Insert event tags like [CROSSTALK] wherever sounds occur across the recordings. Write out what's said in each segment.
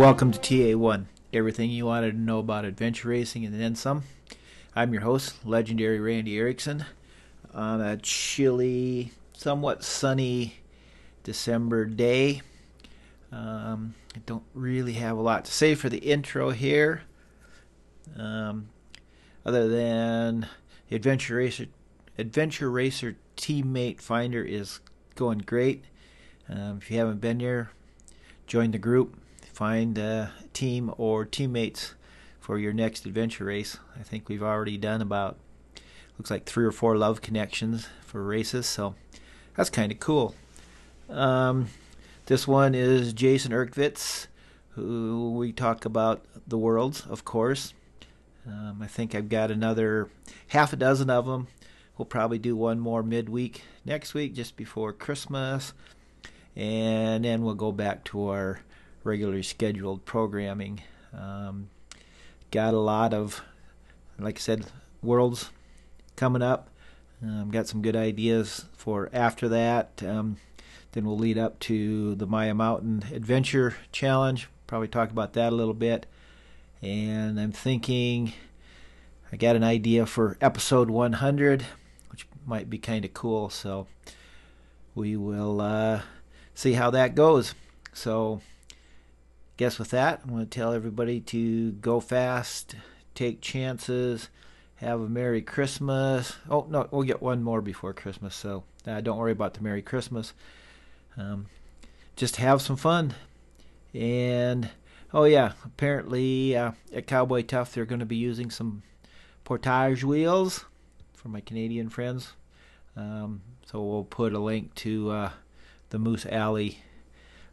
Welcome to TA1, everything you wanted to know about adventure racing and then some. I'm your host, legendary Randy Erickson, on a chilly, somewhat sunny December day. Um, I don't really have a lot to say for the intro here, um, other than Adventure Racer, Adventure Racer Teammate Finder is going great. Um, if you haven't been here, join the group find a team or teammates for your next adventure race. I think we've already done about looks like three or four love connections for races, so that's kind of cool. Um, this one is Jason Erkwitz, who we talk about the worlds, of course. Um, I think I've got another half a dozen of them. We'll probably do one more midweek next week, just before Christmas, and then we'll go back to our regularly scheduled programming. Um, got a lot of, like I said, worlds coming up. Um, got some good ideas for after that. Um, then we'll lead up to the Maya Mountain Adventure Challenge. Probably talk about that a little bit. And I'm thinking I got an idea for episode 100, which might be kind of cool. So we will uh, see how that goes. So guess with that, I'm going to tell everybody to go fast, take chances, have a Merry Christmas. Oh, no, we'll get one more before Christmas, so uh, don't worry about the Merry Christmas. Um, just have some fun. And, oh, yeah, apparently uh, at Cowboy Tough, they're going to be using some portage wheels for my Canadian friends. Um, so we'll put a link to uh, the Moose Alley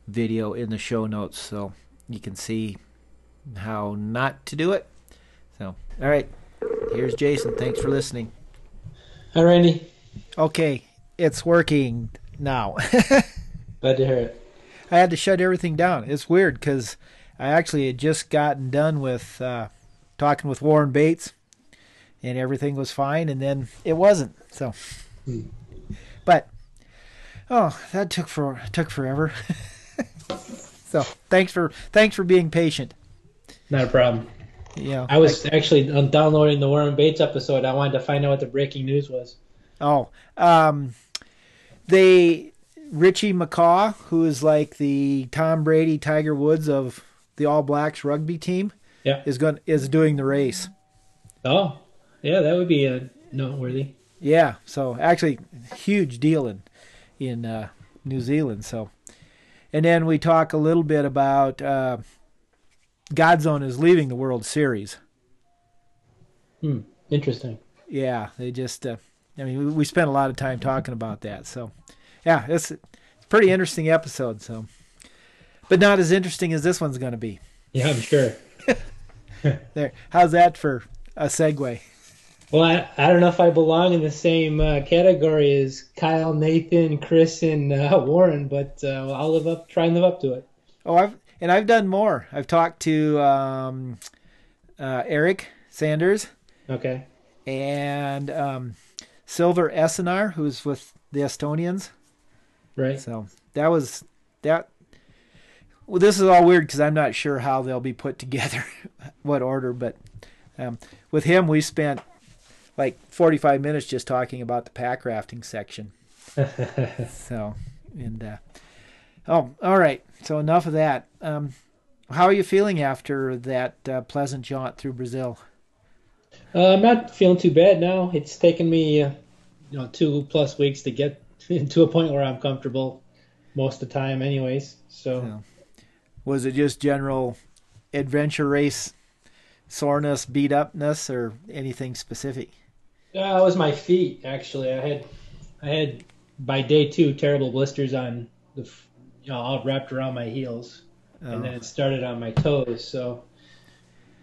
video in the show notes. So you can see how not to do it. So, all right, here's Jason. Thanks for listening. Hi, Randy. Okay, it's working now. [LAUGHS] Glad to hear it. I had to shut everything down. It's weird because I actually had just gotten done with uh, talking with Warren Bates, and everything was fine, and then it wasn't. So, hmm. but oh, that took for took forever. [LAUGHS] So thanks for thanks for being patient. Not a problem. Yeah, I was I, actually downloading the Warren Bates episode. I wanted to find out what the breaking news was. Oh, um, they Richie McCaw, who is like the Tom Brady, Tiger Woods of the All Blacks rugby team, yeah, is going is doing the race. Oh, yeah, that would be uh, noteworthy. Yeah, so actually, huge deal in in uh, New Zealand. So and then we talk a little bit about uh, Godzone is leaving the World Series. Hmm. Interesting. Yeah, they just. Uh, I mean, we spent a lot of time talking about that. So, yeah, it's, a pretty interesting episode. So, but not as interesting as this one's going to be. Yeah, I'm sure. [LAUGHS] there. How's that for a segue? Well, I, I don't know if I belong in the same uh, category as Kyle, Nathan, Chris, and uh, [LAUGHS] Warren, but uh, I'll live up, try and live up to it. Oh, I've and I've done more. I've talked to um, uh, Eric Sanders. Okay. And um, Silver Eensaar, who's with the Estonians. Right. So that was that. Well, this is all weird because I'm not sure how they'll be put together, [LAUGHS] what order, but um, with him we spent like 45 minutes just talking about the pack rafting section. [LAUGHS] so, and uh, oh, all right. So enough of that. Um, how are you feeling after that uh, pleasant jaunt through Brazil? Uh, I'm not feeling too bad now. It's taken me, uh, you know, two plus weeks to get [LAUGHS] to a point where I'm comfortable most of the time, anyways. So, so was it just general adventure race soreness, beat upness, or anything specific? Uh, it was my feet actually. I had I had by day two terrible blisters on the you know all wrapped around my heels, oh. and then it started on my toes. So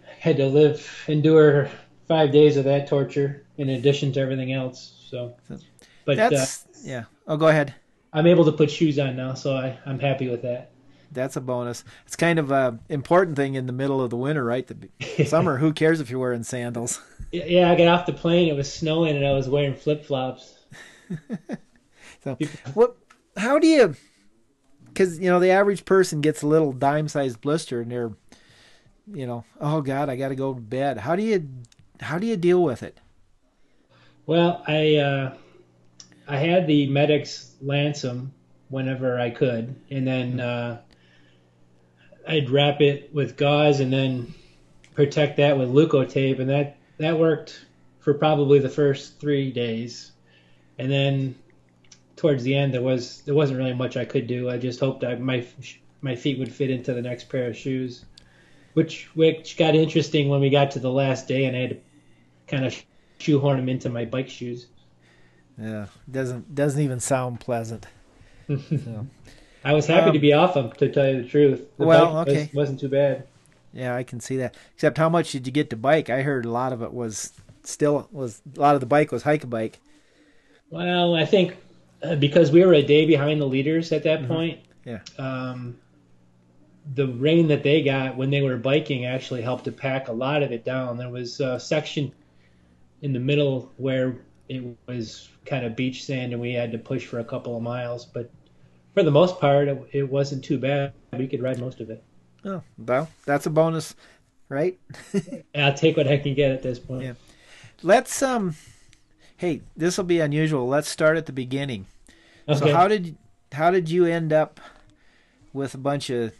I had to live endure five days of that torture in addition to everything else. So, but that's uh, yeah. Oh, go ahead. I'm able to put shoes on now, so I, I'm happy with that that's a bonus. It's kind of a important thing in the middle of the winter, right? The summer, who cares if you're wearing sandals? [LAUGHS] Yeah, I got off the plane. It was snowing, and I was wearing flip flops. [LAUGHS] so, what? How do you? because you know the average person gets a little dime-sized blister and they're, you know, oh God, I got to go to bed. How do you, how do you deal with it? Well, I uh, I had the Medex Lancem whenever I could, and then uh, I'd wrap it with gauze and then protect that with Leukotape, and that that worked for probably the first three days, and then towards the end there was there wasn't really much I could do. I just hoped I, my my feet would fit into the next pair of shoes, which which got interesting when we got to the last day, and I had to kind of shoehorn them into my bike shoes. Yeah, doesn't doesn't even sound pleasant. [LAUGHS] so. I was happy um, to be off them, to tell you the truth. The well, okay, was, not too bad. Yeah, I can see that. Except, how much did you get to bike? I heard a lot of it was still was a lot of the bike was hike a bike. Well, I think uh, because we were a day behind the leaders at that mm-hmm. point. Yeah. Um, the rain that they got when they were biking actually helped to pack a lot of it down. There was a section in the middle where it was kind of beach sand and we had to push for a couple of miles, but for the most part, it, it wasn't too bad. We could ride most of it. Oh, well, that's a bonus, right? [LAUGHS] I'll take what I can get at this point. Yeah. Let's um hey, this will be unusual. Let's start at the beginning. Okay. So how did how did you end up with a bunch of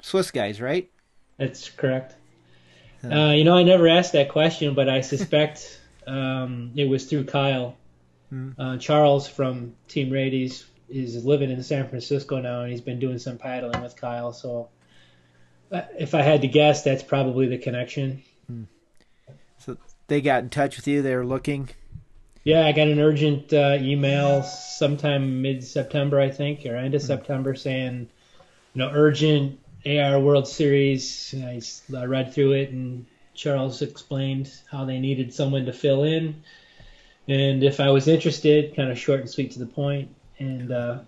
Swiss guys, right? That's correct. Uh, you know, I never asked that question, but I suspect [LAUGHS] um, it was through Kyle. Hmm. Uh, Charles from Team Radies is living in San Francisco now, and he's been doing some paddling with Kyle. So, if I had to guess, that's probably the connection. Hmm. So they got in touch with you. They were looking. Yeah, I got an urgent uh, email sometime mid September, I think, or end of hmm. September, saying, you know, urgent AR World Series. I, I read through it, and Charles explained how they needed someone to fill in, and if I was interested, kind of short and sweet to the point and uh,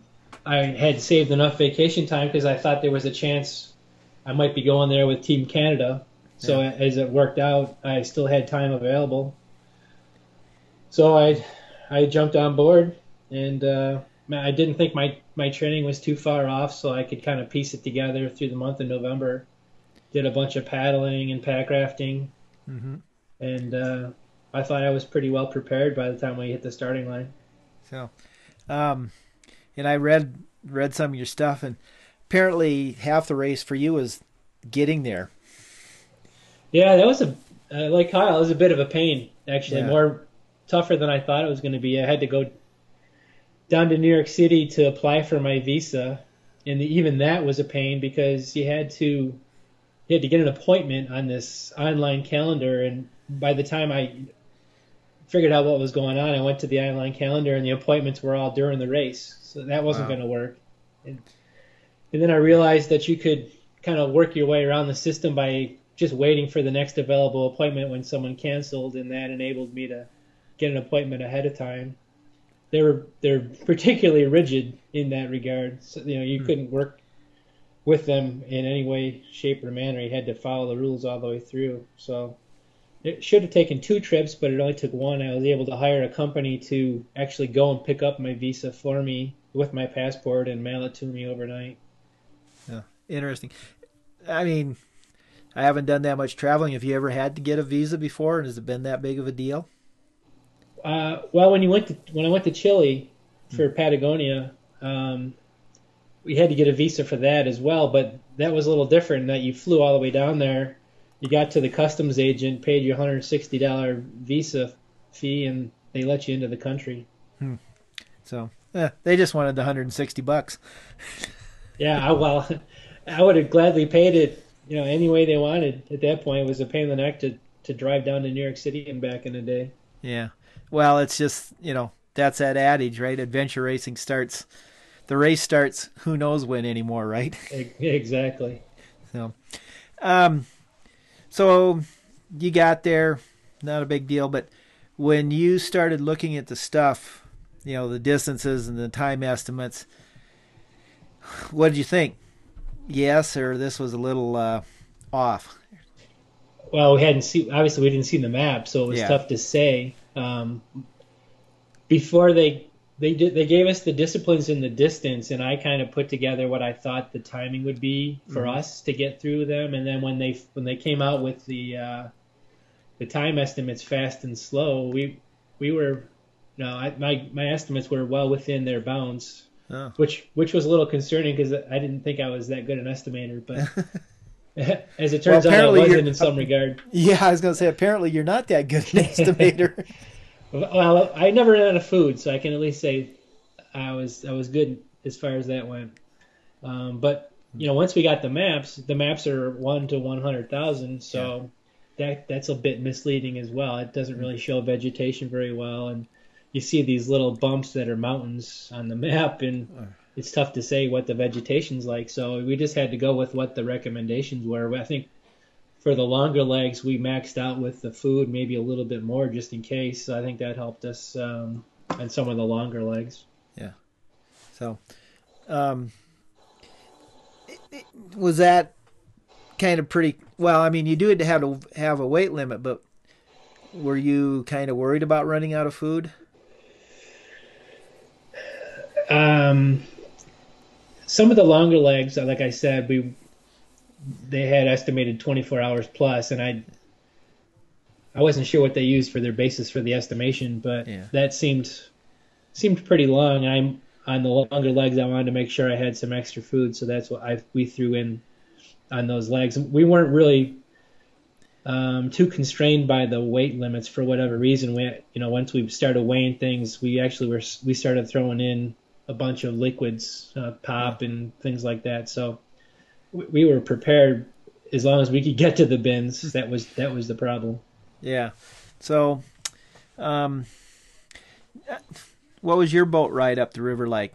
I had saved enough vacation time because I thought there was a chance I might be going there with Team Canada. So yeah. as it worked out, I still had time available. So I I jumped on board, and uh, I didn't think my my training was too far off, so I could kind of piece it together through the month of November. Did a bunch of paddling and pack rafting, mm-hmm. and uh, I thought I was pretty well prepared by the time we hit the starting line. So, um, and I read read some of your stuff, and apparently half the race for you was getting there. Yeah, that was a uh, like Kyle. It was a bit of a pain actually, yeah. more tougher than I thought it was going to be. I had to go down to New York City to apply for my visa, and even that was a pain because you had to you had to get an appointment on this online calendar, and by the time I figured out what was going on. I went to the online calendar, and the appointments were all during the race, so that wasn't wow. going to work. And, and then I realized that you could kind of work your way around the system by just waiting for the next available appointment when someone canceled, and that enabled me to get an appointment ahead of time. They were they're [LAUGHS] particularly rigid in that regard. So, you know, you hmm. couldn't work with them in any way, shape, or manner. You had to follow the rules all the way through. So it should have taken two trips, but it only took one. I was able to hire a company to actually go and pick up my visa for me with my passport and mail it to me overnight. Yeah, interesting. I mean, I haven't done that much traveling. Have you ever had to get a visa before, and has it been that big of a deal? Uh, well, when you went to when I went to Chile for hmm. Patagonia, um, we had to get a visa for that as well. But that was a little different. That you flew all the way down there you got to the customs agent, paid your $160 visa fee, and they let you into the country. Hmm. So eh, they just wanted the 160 bucks. [LAUGHS] yeah, I, well, [LAUGHS] I would have gladly paid it, you know, any way they wanted. At that point, it was a pain in the neck to to drive down to New York City and back in a day. Yeah, well, it's just you know that's that adage, right? Adventure racing starts, the race starts. Who knows when anymore, right? [LAUGHS] Exactly. So, um, so you got there, not a big deal. But when you started looking at the stuff, you know, the distances and the time estimates, what did you think? Yes, or this was a little uh, off? Well, we hadn't seen. Obviously, we didn't see the map, so it was yeah. tough to say. Um, before they they did they gave us the disciplines in the distance and i kind of put together what i thought the timing would be for mm-hmm. us to get through them and then when they when they came out with the uh, the time estimates fast and slow we we were no I, my my estimates were well within their bounds oh. which which was a little concerning because i didn't think i was that good an estimator but [LAUGHS] as it turns well, out i wasn't in some regard yeah i was going to say apparently you're not that good an [LAUGHS] estimator well, I never ran out of food, so I can at least say I was I was good as far as that went. Um, but you know, once we got the maps, the maps are one to one hundred thousand, so yeah. that that's a bit misleading as well. It doesn't really show vegetation very well, and you see these little bumps that are mountains on the [LAUGHS] map, and it's tough to say what the vegetation's like. So we just had to go with what the recommendations were. I think for the longer legs, we maxed out with the food, maybe a little bit more just in case. So I think that helped us um, and some of the longer legs. Yeah. So, um, it, it, was that kind of pretty? Well, I mean, you do have to have a weight limit, but were you kind of worried about running out of food? Um, some of the longer legs, like I said, we they had estimated 24 hours plus, and I I wasn't sure what they used for their basis for the estimation, but yeah. that seemed seemed pretty long. I'm on the longer legs. I wanted to make sure I had some extra food, so that's what I we threw in on those legs. We weren't really um, too constrained by the weight limits for whatever reason. We, you know, once we started weighing things, we actually were we started throwing in a bunch of liquids, uh, pop and things like that. So we were prepared as long as we could get to the bins. That was that was the problem. Yeah. So, um, what was your boat ride up the river like?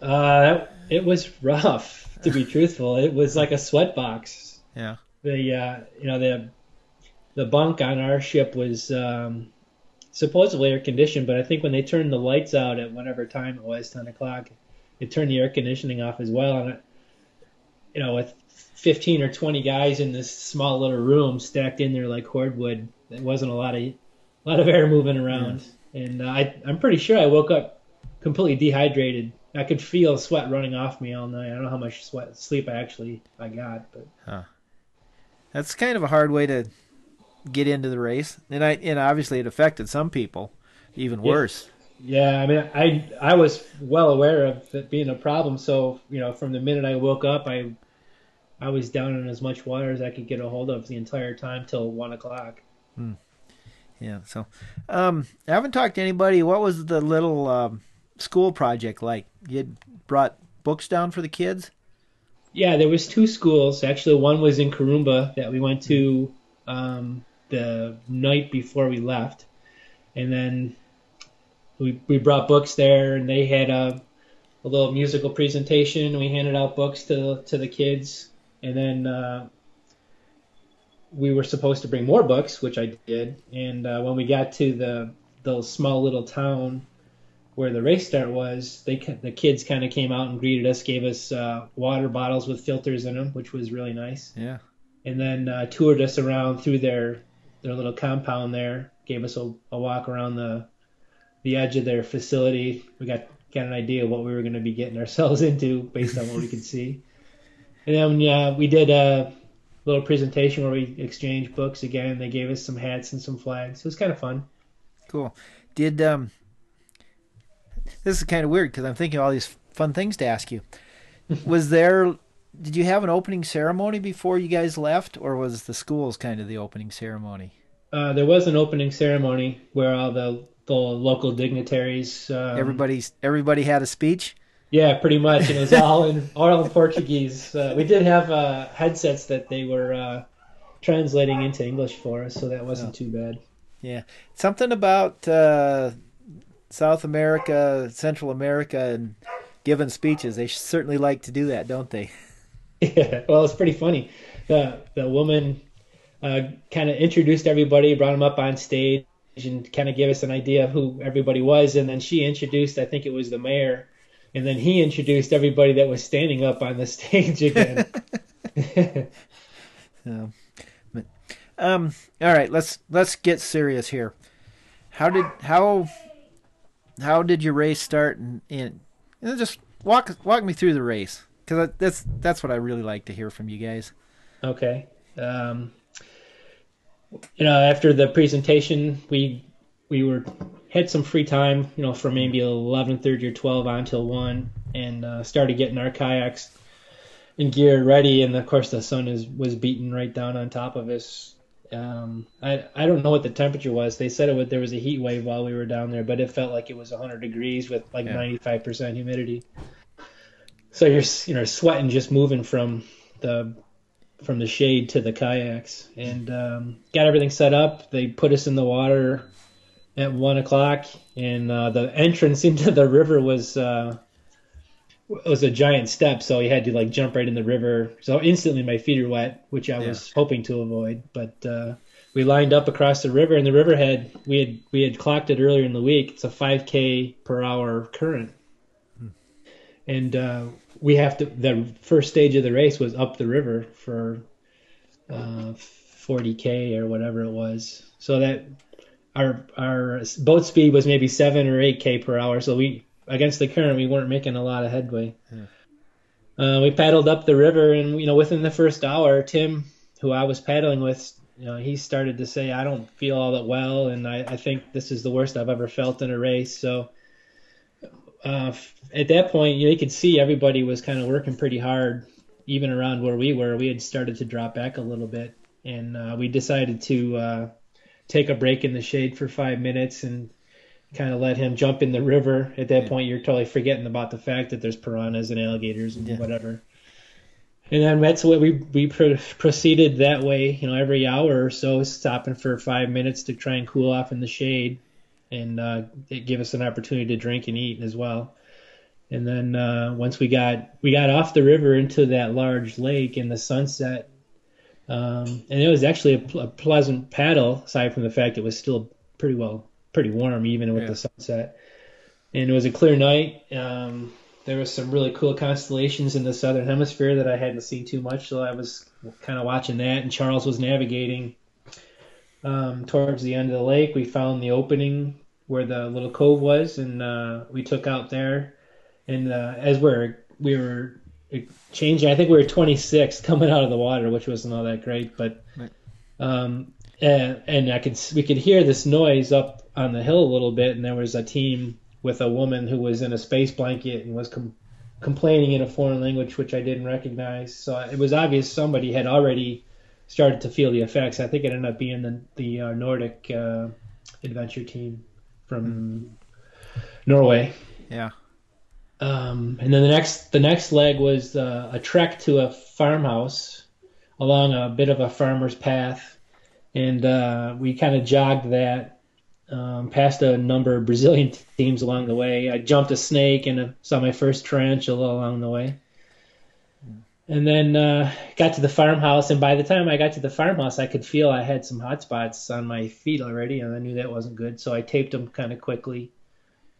Uh, it was rough. To be [LAUGHS] truthful, it was like a sweat box. Yeah. The uh, you know the the bunk on our ship was um, supposedly air conditioned, but I think when they turned the lights out at whatever time it was, ten o'clock, it turned the air conditioning off as well, and you know, with 15 or 20 guys in this small little room stacked in there like cordwood, there wasn't a lot of a lot of air moving around. And uh, I, I'm pretty sure I woke up completely dehydrated. I could feel sweat running off me all night. I don't know how much sweat sleep I actually I got, but huh. that's kind of a hard way to get into the race. And I and obviously it affected some people even worse. Yeah, I mean, I I was well aware of it being a problem. So you know, from the minute I woke up, I I was down in as much water as I could get a hold of the entire time till one o'clock. Hmm. Yeah. So, um, I haven't talked to anybody. What was the little um, school project like? You brought books down for the kids. Yeah, there was two schools. Actually, one was in Karumba that we went to um, the night before we left, and then we we brought books there, and they had a a little musical presentation. We handed out books to to the kids and then uh, we were supposed to bring more books, which I did. And uh, when we got to the the small little town where the race start was, they the kids kind of came out and greeted us, gave us uh, water bottles with filters in them, which was really nice. Yeah. And then uh, toured us around through their their little compound there, gave us a, a walk around the the edge of their facility. We got got an idea of what we were going to be getting [LAUGHS] ourselves into based on what we could see. And then uh, we did a little presentation where we exchanged books again. They gave us some hats and some flags. It was kind of fun. Cool. Did um, this is kind of weird because I'm thinking all these fun things to ask you. [LAUGHS] was there? Did you have an opening ceremony before you guys left, or was the schools kind of the opening ceremony? Uh, there was an opening ceremony where all the the local dignitaries. Um, everybody's everybody had a speech. Yeah, pretty much. And it was all in [LAUGHS] all in Portuguese. Uh, we did have uh, headsets that they were uh, translating into English for us, so that wasn't oh. too bad. Yeah, something about uh, South America, Central America, and giving speeches. They certainly like to do that, don't they? [LAUGHS] Yeah. [LAUGHS] Well, it's pretty funny. The the woman uh, kind of introduced everybody, brought them up on stage, and kind of gave us an idea of who everybody was, and then she introduced, I think it was the mayor and then he introduced everybody that was standing up on the [LAUGHS] stage again. so, [LAUGHS] but, um, all right, let's let's get serious here. How did how how did your race start? And, and, and just walk walk me through the race because that's that's what I really like to hear from you guys. Okay. Um, you know, after the presentation, we we were had some free time, you know, from maybe 11:30 or 12 on till one, and uh, started getting our kayaks and gear ready. And of course, the sun is was beating right down on top of us. Um, I I don't know what the temperature was. They said it was, there was a heat wave while we were down there, but it felt like it was 100 degrees with like yeah. 95% humidity. So you're you know sweating just moving from the from the shade to the kayaks, and um, got everything set up. They put us in the water at one o'clock, and uh, the entrance [LAUGHS] into the river was uh, was a giant step, so he had to like jump right in the river. So instantly my feet are wet, which I yeah. was hoping to avoid. But uh, we lined up across the river, and the river riverhead we had we had clocked it earlier in the week. It's a 5k per hour current, hmm. and uh, we have to. The first stage of the race was up the river for uh, 40k or whatever it was. So that our our boat speed was maybe seven or eight k per hour. So we against the current, we weren't making a lot of headway. Yeah. Uh, we paddled up the river, and you know, within the first hour, Tim, who I was paddling with, you know, he started to say, "I don't feel all that well, and I, I think this is the worst I've ever felt in a race." So, uh, at that point, you, know, you could see everybody was kind of working pretty hard, even around where we were. We had started to drop back a little bit, and uh, we decided to uh, take a break in the shade for five minutes and kind of let him jump in the river. At that yeah. point, you're totally forgetting about the fact that there's piranhas and alligators and yeah. whatever. And then that's what we we proceeded that way. You know, every hour or so, stopping for five minutes to try and cool off in the shade, and uh, it gave us an opportunity to drink and eat as well. And then uh, once we got we got off the river into that large lake in the sunset, um, and it was actually a, pl- a pleasant paddle, aside from the fact it was still pretty well pretty warm even with yeah. the sunset. And it was a clear night. Um, there was some really cool constellations in the southern hemisphere that I hadn't seen too much, so I was kind of watching that. And Charles was navigating um, towards the end of the lake. We found the opening where the little cove was, and uh, we took out there. And uh, as we're we were changing, I think we were 26 [LAUGHS] coming out of the water, which wasn't all that great, but. Um, and, and I could we could hear this noise up on the hill a little bit, and there was a team with a woman who was in a space blanket and was com- complaining in a foreign language which I didn't recognize. So it was obvious somebody had already started to feel the effects. I think it ended up being the the uh, Nordic uh, adventure team from Norway. Yeah. Um, and then the next the next leg was uh, a trek to a farmhouse along a bit of a farmer's path, and uh, we kind of jogged that um, passed a number of Brazilian [LAUGHS] teams along the way. I jumped a snake and saw my first tarantula along the way. And then uh, got to the farmhouse, and by the time I got to the farmhouse, I could feel I had some hot spots on my feet already, and I knew that wasn't good. So I taped them kind of quickly.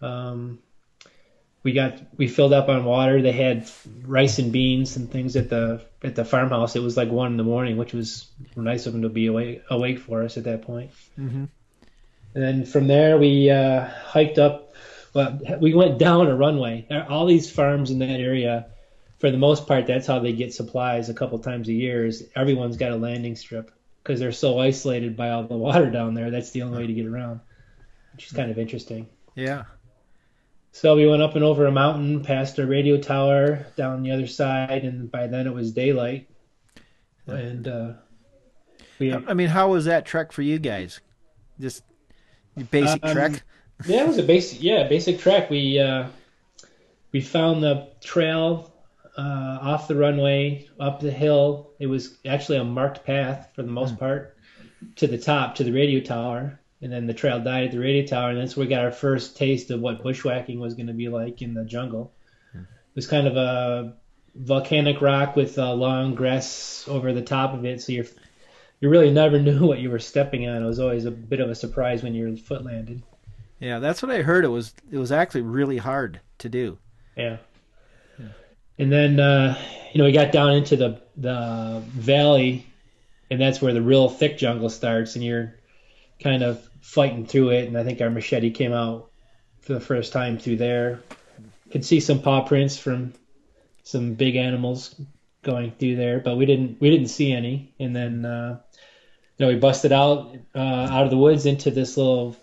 Um, we got we filled up on water. They had rice and beans and things at the at the farmhouse. It was like one in the morning, which was nice of them to be awake awake for us at that point. Mm-hmm. And then from there, we uh, hiked up. Well, we went down a runway. All these farms in that area, for the most part, that's how they get supplies a couple times a year. Is everyone's got a landing strip because they're so isolated by all the water down there. That's the only way to get around, which is kind of interesting. Yeah. So we went up and over a mountain, past a radio tower down the other side, and by then it was daylight. And uh, we. I mean, how was that trek for you guys? Just Basic um, trek. yeah, it was a basic. Yeah, basic trek. We uh, we found the trail uh, off the runway up the hill. It was actually a marked path for the most mm. part to the top to the radio tower, and then the trail died at the radio tower, and that's where we got our first taste of what bushwhacking was going to be like in the jungle. Mm. It was kind of a volcanic rock with uh, long grass over the top of it, so you're you really never [LAUGHS] knew what you were stepping on. It was always a bit of a surprise when your foot landed. Yeah, that's what I heard. It was it was actually really hard to do. Yeah. And then uh, you know we got down into the the valley, and that's where the real thick jungle starts, and you're kind of fighting through it. And I think our machete came out for the first time through there. Could see some paw prints from some big animals going through there, but we didn't we didn't see any. And then uh, you know we busted out uh, out of the woods into this little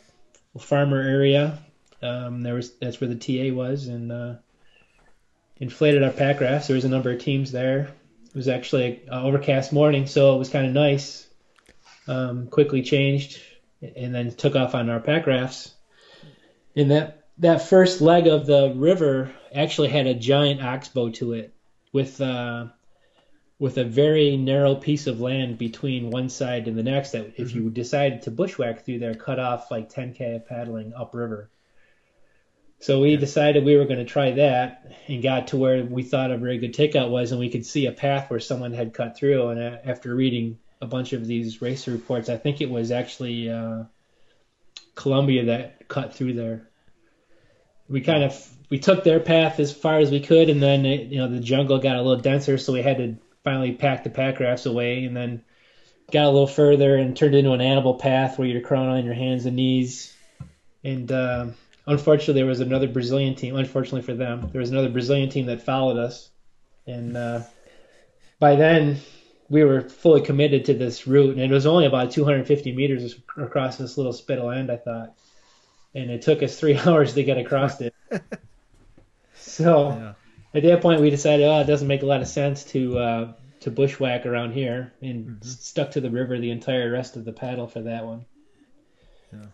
farmer area. Um, there was that's where the TA was, and uh, inflated our pack rafts. There was a number of teams there. It was actually an overcast morning, so it was kind of nice. Um, quickly changed, and then took off on our pack rafts. And that that first leg of the river actually had a giant oxbow to it, with uh, with a very narrow piece of land between one side and the next. That if mm-hmm. you decided to bushwhack through there, cut off like 10k of paddling upriver. So we yeah. decided we were going to try that and got to where we thought a very good takeout was, and we could see a path where someone had cut through. And uh, after reading a bunch of these racer reports, I think it was actually uh, Colombia that cut through there. We kind of we took their path as far as we could, and then it, you know the jungle got a little denser, so we had to finally pack the pack rafts away, and then got a little further and turned into an animal path where you're crawling on your hands and knees, and. Uh, unfortunately, there was another Brazilian team. Unfortunately for them, there was another Brazilian team that followed us, and uh, by then we were fully committed to this route, and it was only about 250 meters across this little spit of land, I thought, and it took us three [LAUGHS] hours to get across it. so yeah. at that point, we decided, oh, it doesn't make a lot of sense to uh, to bushwhack around here, and mm-hmm. stuck to the river the entire rest of the paddle for that one. Yeah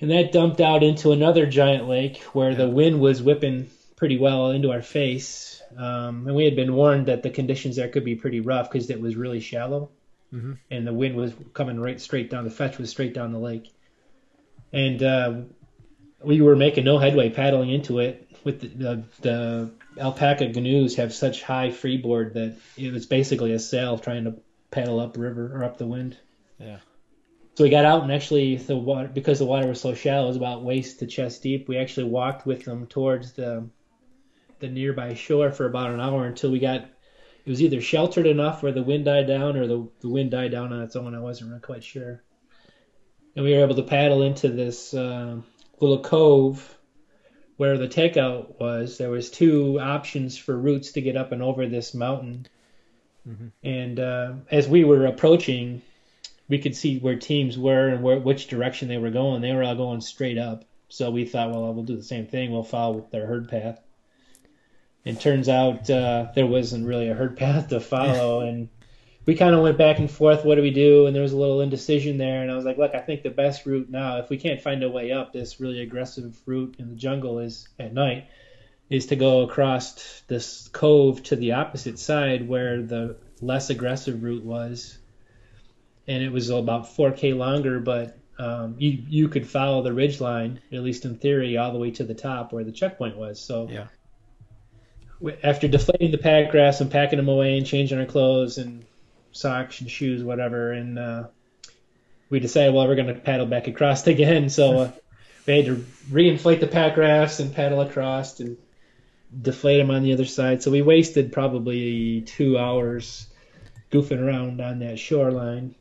and that dumped out into another giant lake where yeah. the wind was whipping pretty well into our face. Um, and we had been warned that the conditions there could be pretty rough because it was really shallow, mm-hmm. and the wind was coming right straight down. The fetch was straight down the lake, and uh, we were making no headway paddling into it. With the, the, the Alpacka canoes have such high freeboard that it was basically a sail trying to paddle up river or up the wind. Yeah. So we got out and actually the water because the water was so shallow, it was about waist to chest deep. We actually walked with them towards the the nearby shore for about an hour until we got it was either sheltered enough where the wind died down or the, the wind died down on its own. I wasn't really quite sure. And we were able to paddle into this uh, little cove where the takeout was. There was two options for routes to get up and over this mountain. Mm-hmm. And uh, as we were approaching, we could see where teams were and where which direction they were going. They were all going straight up. So we thought, well, we'll do the same thing. We'll follow their herd path. And turns out uh, there wasn't really a herd [LAUGHS] path to follow, [LAUGHS] and we kind of went back and forth. What do we do? And there was a little indecision there. And I was like, look, I think the best route now, if we can't find a way up this really aggressive route in the jungle, is at night, is to go across this cove to the opposite side where the less aggressive route was and it was about 4K longer, but um, you you could follow the ridge line, at least in theory, all the way to the top where the checkpoint was. So yeah. After deflating the pack rafts and packing them away and changing our clothes and socks and shoes, whatever, and uh, we decided, well, we're going to paddle back across [LAUGHS] again. So uh, we had to reinflate the pack rafts and paddle across and deflate them on the other side. So we wasted probably two hours goofing around on that shoreline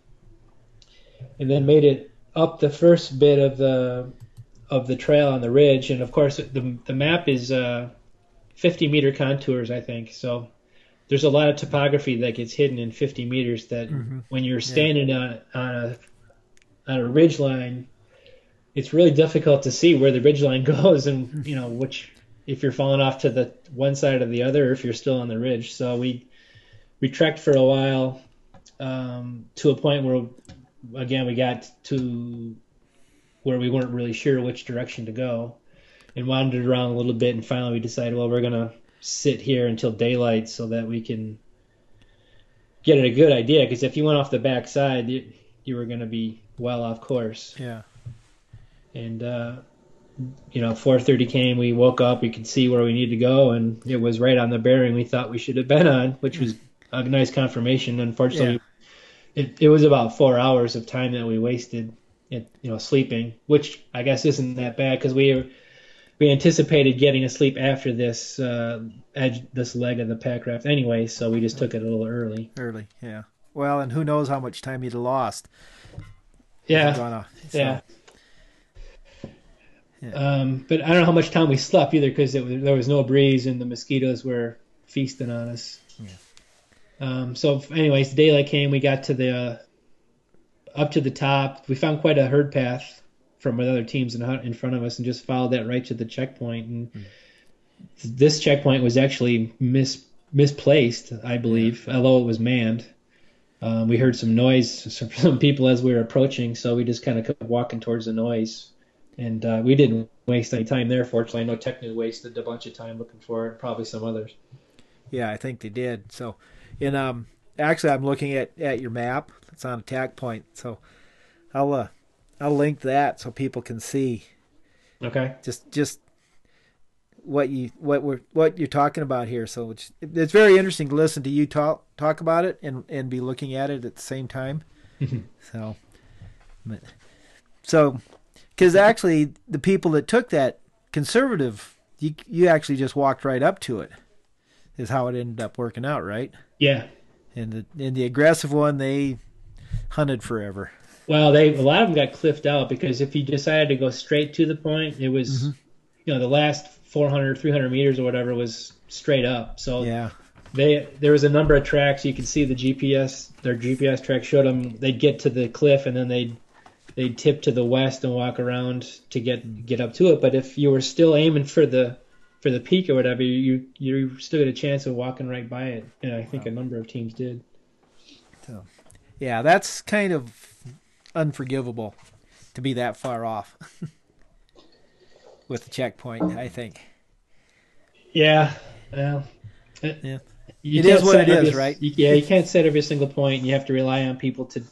and then made it up the first bit of the of the trail on the ridge. And of course, the the map is uh, 50 meter contours, I think. So there's a lot of topography that gets hidden in 50 meters. That mm-hmm. when you're standing yeah. on on a on a ridge line, it's really difficult to see where the ridge line [LAUGHS] goes and you know which if you're falling off to the one side or the other, or if you're still on the ridge. So we we trekked for a while um, to a point where again, we got to where we weren't really sure which direction to go and wandered around a little bit. And finally, we decided, well, we're going to sit here until daylight so that we can get a good idea. Because if you went off the back side, you, you were going to be well off course. Yeah. And, uh, you know, 4:30 came. We woke up. We could see where we needed to go, and it was right on the bearing we thought we should have been on, which was a nice confirmation. Unfortunately, yeah it, it was about four hours of time that we wasted, you know, sleeping, which I guess isn't that bad because we we anticipated getting a sleep after this uh, edge, this leg of the pack raft anyway, so we just took it a little early. Early, yeah. Well, and who knows how much time you'd have lost. Yeah. so. Yeah. Yeah. Um, but I don't know how much time we slept either because there was no breeze and the mosquitoes were feasting on us. Yeah. Um, so, anyways, daylight came. We got to the uh, up to the top. We found quite a herd path from other teams in, in front of us and just followed that right to the checkpoint. And mm. this checkpoint was actually mis misplaced, I believe, yeah. although it was manned. Um, we heard some noise [LAUGHS] from some people as we were approaching, so we just kind of kept walking towards the noise. And uh, we didn't waste any time there. Fortunately, I know technically wasted a bunch of time looking for it. Probably some others. Yeah, I think they did. So, in um, actually, I'm looking at, at your map. It's on Attackpoint. So, I'll uh, I'll link that so people can see. Okay. Just just what you what we're what you're talking about here. So it's it's very interesting to listen to you talk talk about it and and be looking at it at the same time. so, but so because actually the people that took that conservative, you you actually just walked right up to it. Is how it ended up working out, right? Yeah. And the and the aggressive one, they hunted forever. Well, they a lot of them got cliffed out because if you decided to go straight to the point, it was, mm-hmm. you know, the last 400, 300 meters or whatever was straight up. So yeah, they there was a number of tracks you could see the GPS their GPS track showed them they'd get to the cliff and then they'd they'd tip to the west and walk around to get get up to it. But if you were still aiming for the for the peak or whatever, you you still had a chance of walking right by it. And I think wow. a number of teams did. So, yeah, that's kind of unforgivable to be that far off [LAUGHS] with the checkpoint. I think. Yeah. Well. It, yeah. it is what it is, right? You, yeah, you can't set every single point. You have to rely on people to.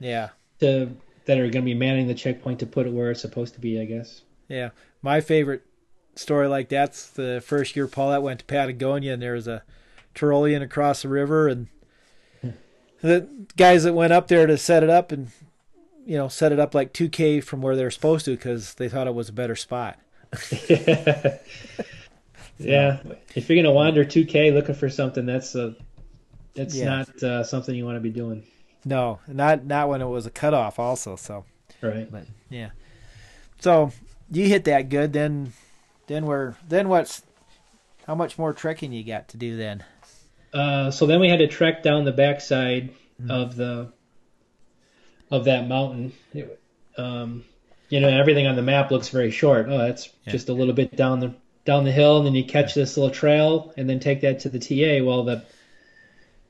Yeah. To that are going to be manning the checkpoint to put it where it's supposed to be, I guess. Yeah, my favorite story like that's the first year Paulette went to Patagonia, and there was a Tyrolean across the river, and the guys that went up there to set it up and you know set it up like 2k from where they're supposed to because they thought it was a better spot. [LAUGHS] Yeah. If you're gonna wander 2k looking for something that's a that's yeah. not uh, something you want to be doing. No not not when it was a cutoff also so. Right. But yeah. So you hit that good then then we're then what's how much more trekking you got to do then uh, so then we had to trek down the backside mm-hmm. of the of that mountain. It, um, you know, everything on the map looks very short. Oh, that's yeah. just a little bit down the down the hill, and then you catch this little trail, and then take that to the TA. Well, the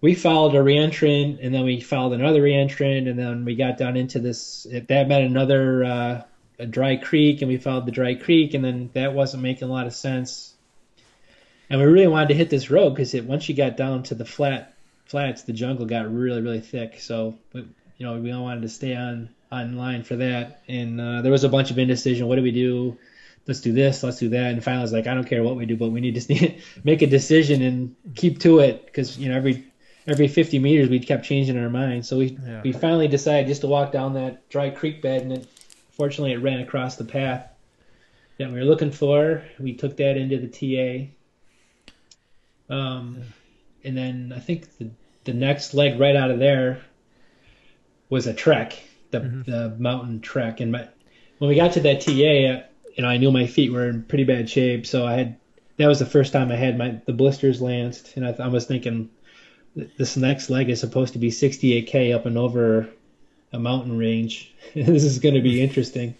we followed a reentrant, and then we followed another reentrant, and then we got down into this. That meant another uh, a dry creek, and we followed the dry creek, and then that wasn't making a lot of sense. And we really wanted to hit this road because once you got down to the flat flats, the jungle got really really thick. So we, you know, we all wanted to stay on on line for that. And uh, there was a bunch of indecision. What do we do? Let's do this. Let's do that. And finally, I was like, I don't care what we do, but we need to [LAUGHS] make a decision and keep to it because you know every every 50 meters we kept changing our mind. So we yeah. we finally decided just to walk down that dry creek bed, and it, fortunately it ran across the path that we were looking for. We took that into the TA. Um, and then I think the the next leg right out of there was a trek, the mm-hmm. the mountain trek. And my, when we got to that TA, uh, you know, I knew my feet were in pretty bad shape, so I had that was the first time I had my the blisters lanced, and I, I was thinking this next leg is supposed to be 68k up and over a mountain range. [LAUGHS] this is going to be interesting.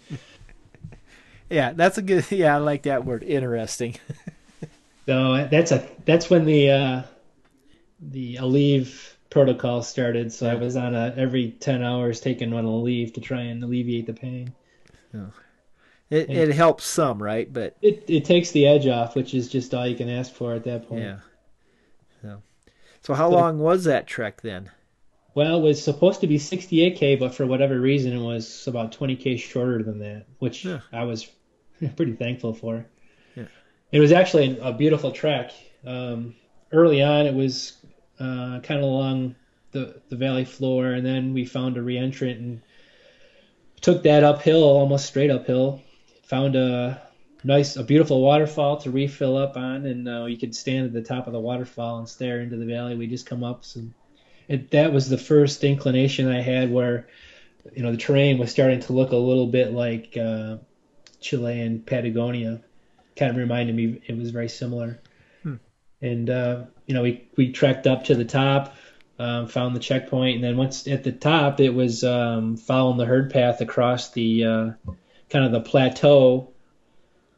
yeah, that's a good. Yeah, I like that word, interesting. [LAUGHS] so that's a that's when the uh, the Aleve protocol started, so yeah. I was on a every ten hours taking one Aleve to try and alleviate the pain. Yeah. It it helps some, right? But it it takes the edge off, which is just all you can ask for at that point. Yeah. So, so how so, long was that trek then? Well, it was supposed to be 68k, but for whatever reason, it was about 20k shorter than that, which yeah. I was [LAUGHS] pretty thankful for. Yeah. It was actually a beautiful track. Um, early on, it was uh, kind of along the the valley floor, and then we found a reentrant and took that uphill, almost straight uphill. Found a nice, a beautiful waterfall to refill up on, and uh, you could stand at the top of the waterfall and stare into the valley. We just come up, so it, that was the first inclination I had where, you know, the terrain was starting to look a little bit like uh, Chilean Patagonia. Kind of reminded me it was very similar. Hmm. And uh, you know, we we trekked up to the top, um, found the checkpoint, and then once at the top, it was um, following the herd path across the uh, kind of the plateau,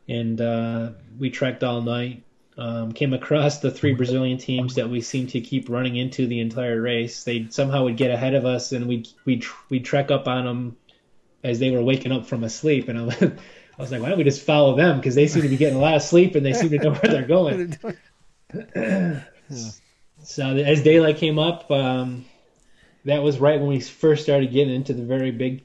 and uh, we trekked all night. Um, came across the three Brazilian teams that we seemed to keep running into the entire race. They somehow would get ahead of us, and we'd we'd we'd trek up on them as they were waking up from a sleep. And I was, [LAUGHS] I was like, why don't we just follow them because they seem to be getting a lot of sleep and they seem to know where they're going. [LAUGHS] yeah. So as daylight came up, um, that was right when we first started getting into the very big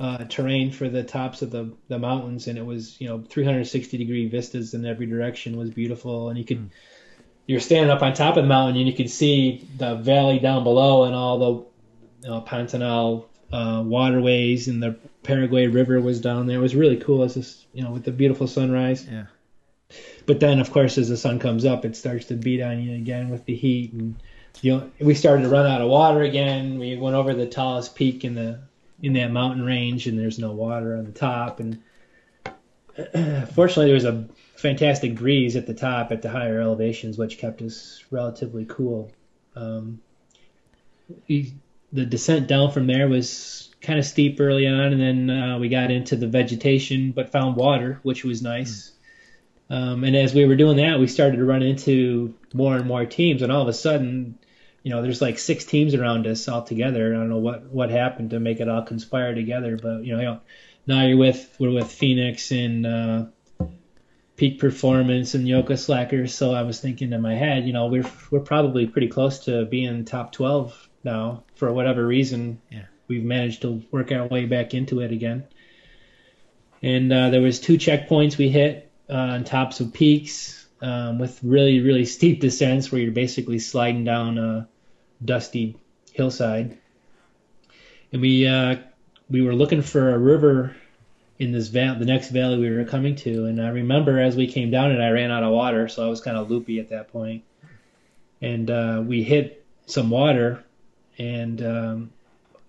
uh, terrain for the tops of the, the mountains, and it was you know 360 degree vistas in every direction was beautiful, and you could mm. you're standing up on top of the mountain and you could see the valley down below and all the you know, Pantanal uh, waterways and the Paraguay River was down there. It was really cool. It's just you know with the beautiful sunrise. Yeah. But then, of course, as the sun comes up, it starts to beat on you again with the heat, and you know we started to run out of water again. We went over the tallest peak in the in that mountain range, and there's no water on the top. And [CLEARS THROAT] fortunately, there was a fantastic breeze at the top at the higher elevations, which kept us relatively cool. Um, we, the descent down from there was kind of steep early on, and then uh, we got into the vegetation, but found water, which was nice. Mm. Um, and as we were doing that, we started to run into more and more teams, and all of a sudden, you know, there's like six teams around us all together. I don't know what what happened to make it all conspire together, but you know, now you're with we're with Phoenix and uh, Peak Performance and Yoga Slackers. So I was thinking in my head, you know, we're we're probably pretty close to being top 12 now for whatever reason. Yeah. We've managed to work our way back into it again. And uh, there was two checkpoints we hit uh, on tops of peaks um, with really really steep descents where you're basically sliding down a dusty hillside. And we uh, we were looking for a river in this valley, the next valley we were coming to. And I remember as we came down it, I ran out of water, so I was kind of loopy at that point. And uh, we hit some water, and um,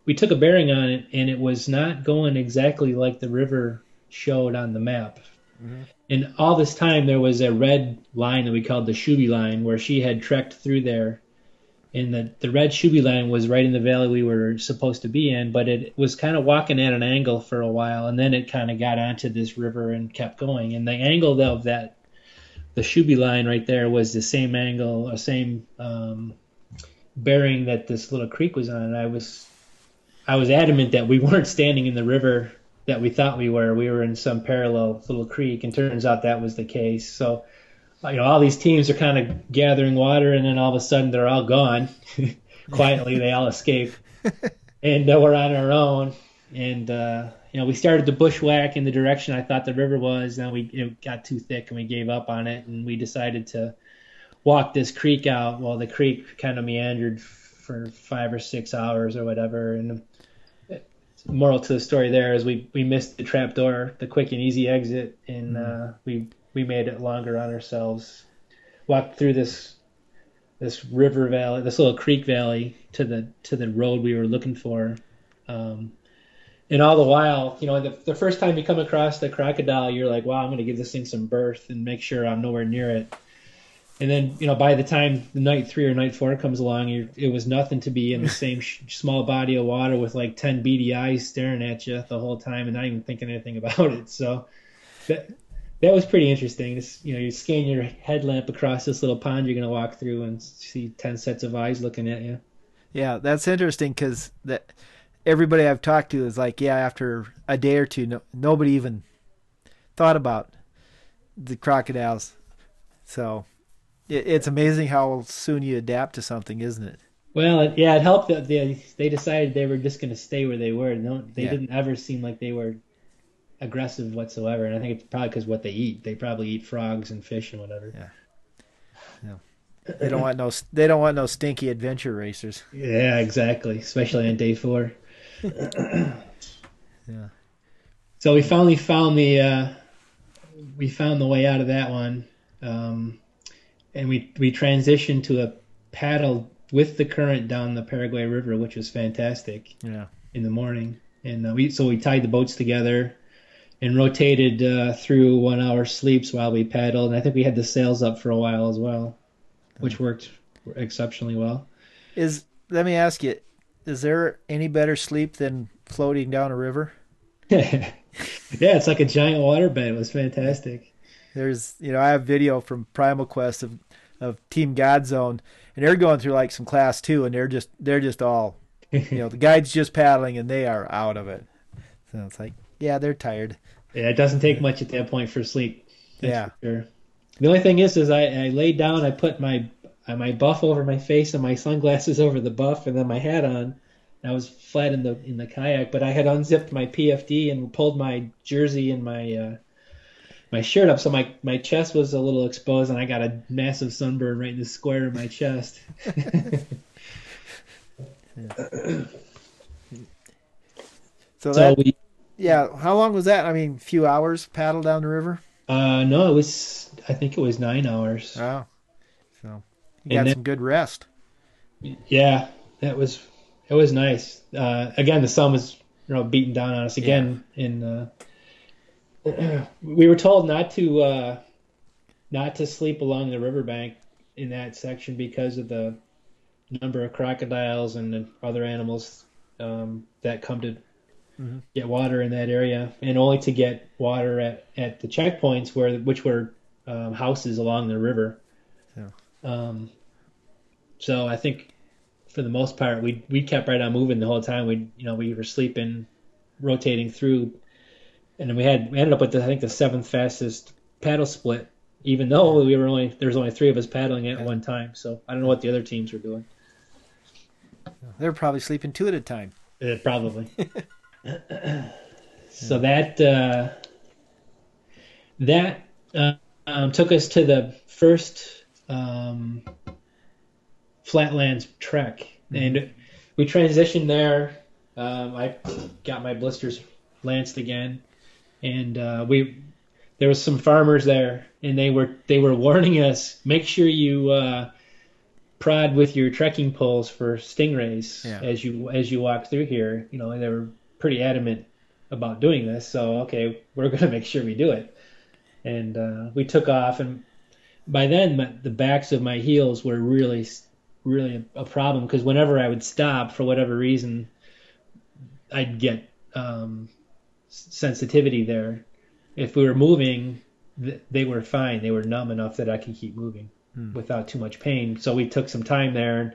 we took a bearing on it, and it was not going exactly like the river showed on the map. Mm-hmm. And all this time, there was a red line that we called the Shubi line, where she had trekked through there and the, the red Shubi line was right in the valley we were supposed to be in, but it was kind of walking at an angle for a while, and then it kind of got onto this river and kept going. And the angle of that, the Shubi line right there, was the same angle, or same um, bearing that this little creek was on. And I was, I was adamant that we [LAUGHS] weren't standing in the river that we thought we were. We were in some parallel little creek, and turns out that was the case. So you know, all these teams are kind of gathering water, and then all of a sudden they're all gone. [LAUGHS] Quietly, they all escape, [LAUGHS] and uh, we're on our own. And uh, you know, we started to bushwhack in the direction I thought the river was. Then we it got too thick, and we gave up on it, and we decided to walk this creek out. Well, the creek kind of meandered for five or six hours or whatever, and moral to the story there is we we missed the trap door, the quick and easy exit, and mm-hmm. uh, we we made it longer on ourselves. Walked through this this river valley, this little creek valley to the to the road we were looking for. Um, and all the while, you know, the, the first time you come across the crocodile, you're like, wow, I'm going to give this thing some berth and make sure I'm nowhere near it. And then, you know, by the time the night three or night four comes along, it was nothing to be in the same sh- small body of water with like 10 beady eyes staring at you the whole time and not even thinking anything [LAUGHS] about it. So that was pretty interesting. It's, you know, you scan your headlamp across this little pond you're going to walk through and see 10 sets of eyes looking at you. Yeah, that's interesting because that everybody I've talked to is like, yeah, after a day or two, no, nobody even thought about the crocodiles. So it, it's amazing how soon you adapt to something, isn't it? Well, it, yeah, it helped that they they decided they were just going to stay where they were. No, they yeah. didn't ever seem like they were aggressive whatsoever. And I think it's probably because what they eat. They probably eat frogs and fish and whatever. Yeah. Yeah. They don't want no. They don't want no stinky adventure racers. Yeah, exactly. Especially on day four. [CLEARS THROAT] yeah. So we finally found the. Uh, we found the way out of that one, um, and we we transitioned to a paddle with the current down the Paraguay River, which was fantastic. Yeah. In the morning, and uh, we so we tied the boats together and rotated uh, through one hour sleeps while we paddled. And I think we had the sails up for a while as well, which worked exceptionally well. Is let me ask you, is there any better sleep than floating down a river? [LAUGHS] yeah, it's like a giant waterbed. It was fantastic. There's, you know, I have video from Primal Quest of of Team Godzone, and they're going through like some class two, and they're just they're just all, you [LAUGHS] know, the guide's just paddling, and they are out of it. So it's like, yeah, they're tired. Yeah, it doesn't take much at that point for sleep. yeah. Sure. The only thing is, is I, I laid down, I put my my buff over my face and my sunglasses over the buff, and then my hat on. I was flat in the in the kayak, but I had unzipped my PFD and pulled my jersey and my uh, my shirt up, so my my chest was a little exposed, and I got a massive sunburn right in the square of my chest. [LAUGHS] [CLEARS THROAT] so, so that, we, yeah, how long was that? I mean, a few hours paddle down the river. Uh, no, it was. I think it was nine hours. Wow. So you got then, some good rest. Yeah, that was it was nice. Uh, again, the sun was you know beating down on us again. Yeah. In uh, [CLEARS THROAT] we were told not to uh, not to sleep along the riverbank in that section because of the number of crocodiles and other animals um, that come to mm-hmm. get water in that area, and only to get water at, at the checkpoints where which were um, houses along the river. Yeah. Um, so I think for the most part we we kept right on moving the whole time. We you know we were sleeping, rotating through, and then we had we ended up with the, I think the seventh fastest paddle split. Even though we were only there was only three of us paddling at one time, so I don't know what the other teams were doing. They were probably sleeping two at a time. Uh, probably. [LAUGHS] so that uh, that uh, um, took us to the first um, flatlands trek, mm-hmm. and we transitioned there. Um, I got my blisters lanced again, and uh, we there was some farmers there, and they were they were warning us make sure you uh, prod with your trekking poles for stingrays yeah. as you as you walk through here. You know, they were pretty adamant about doing this, so okay, we're [LAUGHS] going to make sure we do it. And uh, we took off, and by then my, the backs of my heels were really really a, problem because whenever I would stop for whatever reason, I'd get um, sensitivity there. If we were moving, th- they were fine. They were numb enough that I could keep moving hmm. without too much pain. So we took some time there, and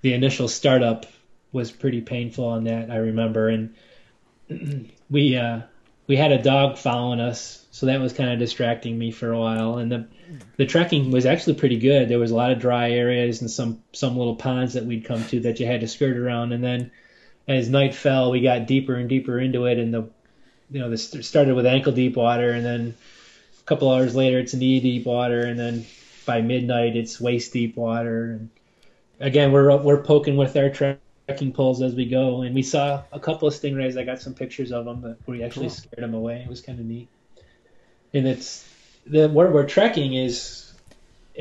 the initial startup was pretty painful on that. I remember, and [CLEARS THROAT] we uh, we had a dog following us, so that was kind of distracting me for a while. And the the trekking was actually pretty good. There was a lot of dry areas and some some little ponds that we'd come to that you had to skirt around. And then as night fell, we got deeper and deeper into it, and the you know this started with ankle deep water, and then a couple hours later it's knee deep water, and then by midnight it's waist deep water. And again, we're we're poking with our trekking poles as we go, and we saw a couple of stingrays. I got some pictures of them, but we actually cool. scared them away. It was kind of neat. And it's the where we're trekking is.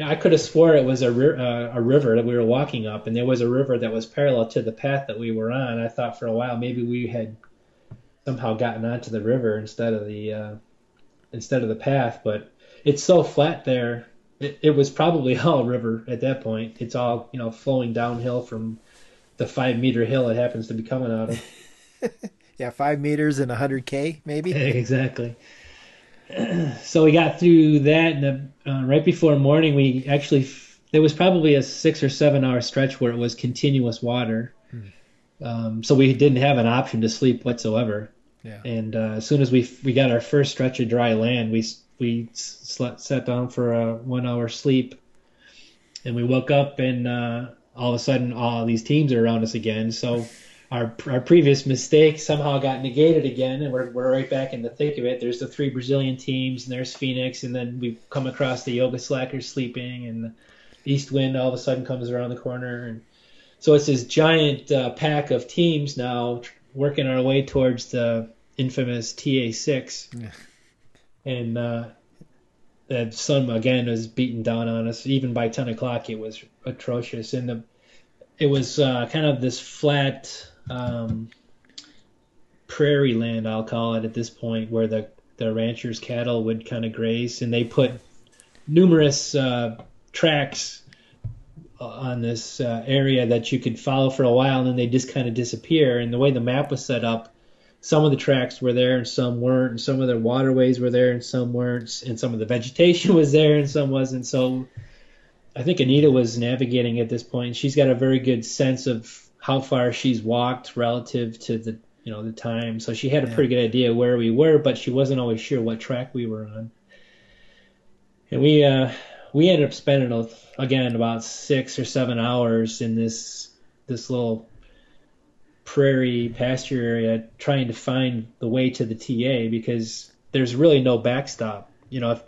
I could have swore it was a, uh, a river that we were walking up, and there was a river that was parallel to the path that we were on. I thought for a while maybe we had somehow gotten onto the river instead of the uh, instead of the path, but it's so flat there. It, it was probably [LAUGHS] all river at that point. It's all you know flowing downhill from the five meter hill it happens to be coming out of. [LAUGHS] yeah, five meters and hundred k maybe. [LAUGHS] exactly. [CLEARS THROAT] so we got through that, and uh, right before morning, we actually there was probably a six or seven hour stretch where it was continuous water. Hmm. Um, so we didn't have an option to sleep whatsoever. Yeah. And uh, as soon as we we got our first stretch of dry land, we we slept, sat down for a one hour sleep, and we woke up and uh, all of a sudden all these teams are around us again. So our our previous mistake somehow got negated again, and we're we're right back in the thick of it. There's the three Brazilian teams, and there's Phoenix, and then we come across the Yoga Slackers sleeping, and the East Wind all of a sudden comes around the corner, and so it's this giant uh, pack of teams now working our way towards the infamous TA6, yeah. and uh, the sun again was beating down on us. Even by 10 o'clock, it was atrocious, and the it was uh, kind of this flat um, prairie land, I'll call it at this point, where the the ranchers' cattle would kind of graze, and they put numerous uh, tracks on this uh, area that you could follow for a while, and then they just kind of disappear. And the way the map was set up, some of the tracks were there and some weren't, and some of the waterways were there and some weren't, and some of the vegetation [LAUGHS] was there and some wasn't. So I think Anita was navigating at this point. She's got a very good sense of how far she's walked relative to the you know the time. So she had a pretty good idea where we were, but she wasn't always sure what track we were on. And we uh, we ended up spending again about six or seven hours in this this little prairie pasture area trying to find the way to the TA because there's really no backstop. You know, if,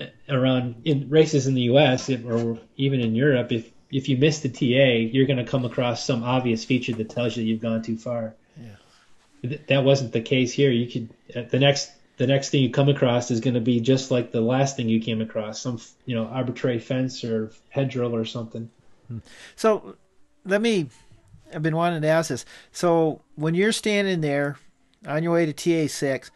uh, around in races in the U.S. If, or even in Europe, if if you miss the TA, you're going to come across some obvious feature that tells you you've gone too far. Yeah. That wasn't the case here. You could uh, the next the next thing you come across is going to be just like the last thing you came across, some you know arbitrary fence or hedgerow or something. Hmm. So let me. I've been wanting to ask this. So when you're standing there on your way to TA six,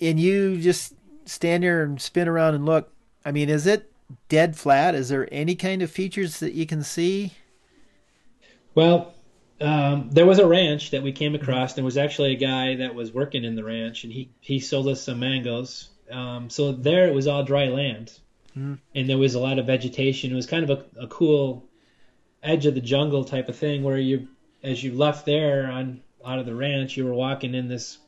and you just stand there and spin around and look, I mean, is it dead flat? Is there any kind of features that you can see? Well, um, there was a ranch that we came across. There was actually a guy that was working in the ranch, and he he sold us some mangoes. Um, so there it was all dry land, mm. and there was a lot of vegetation. It was kind of a, a cool edge of the jungle type of thing where you, as you left there on out of the ranch, you were walking in this.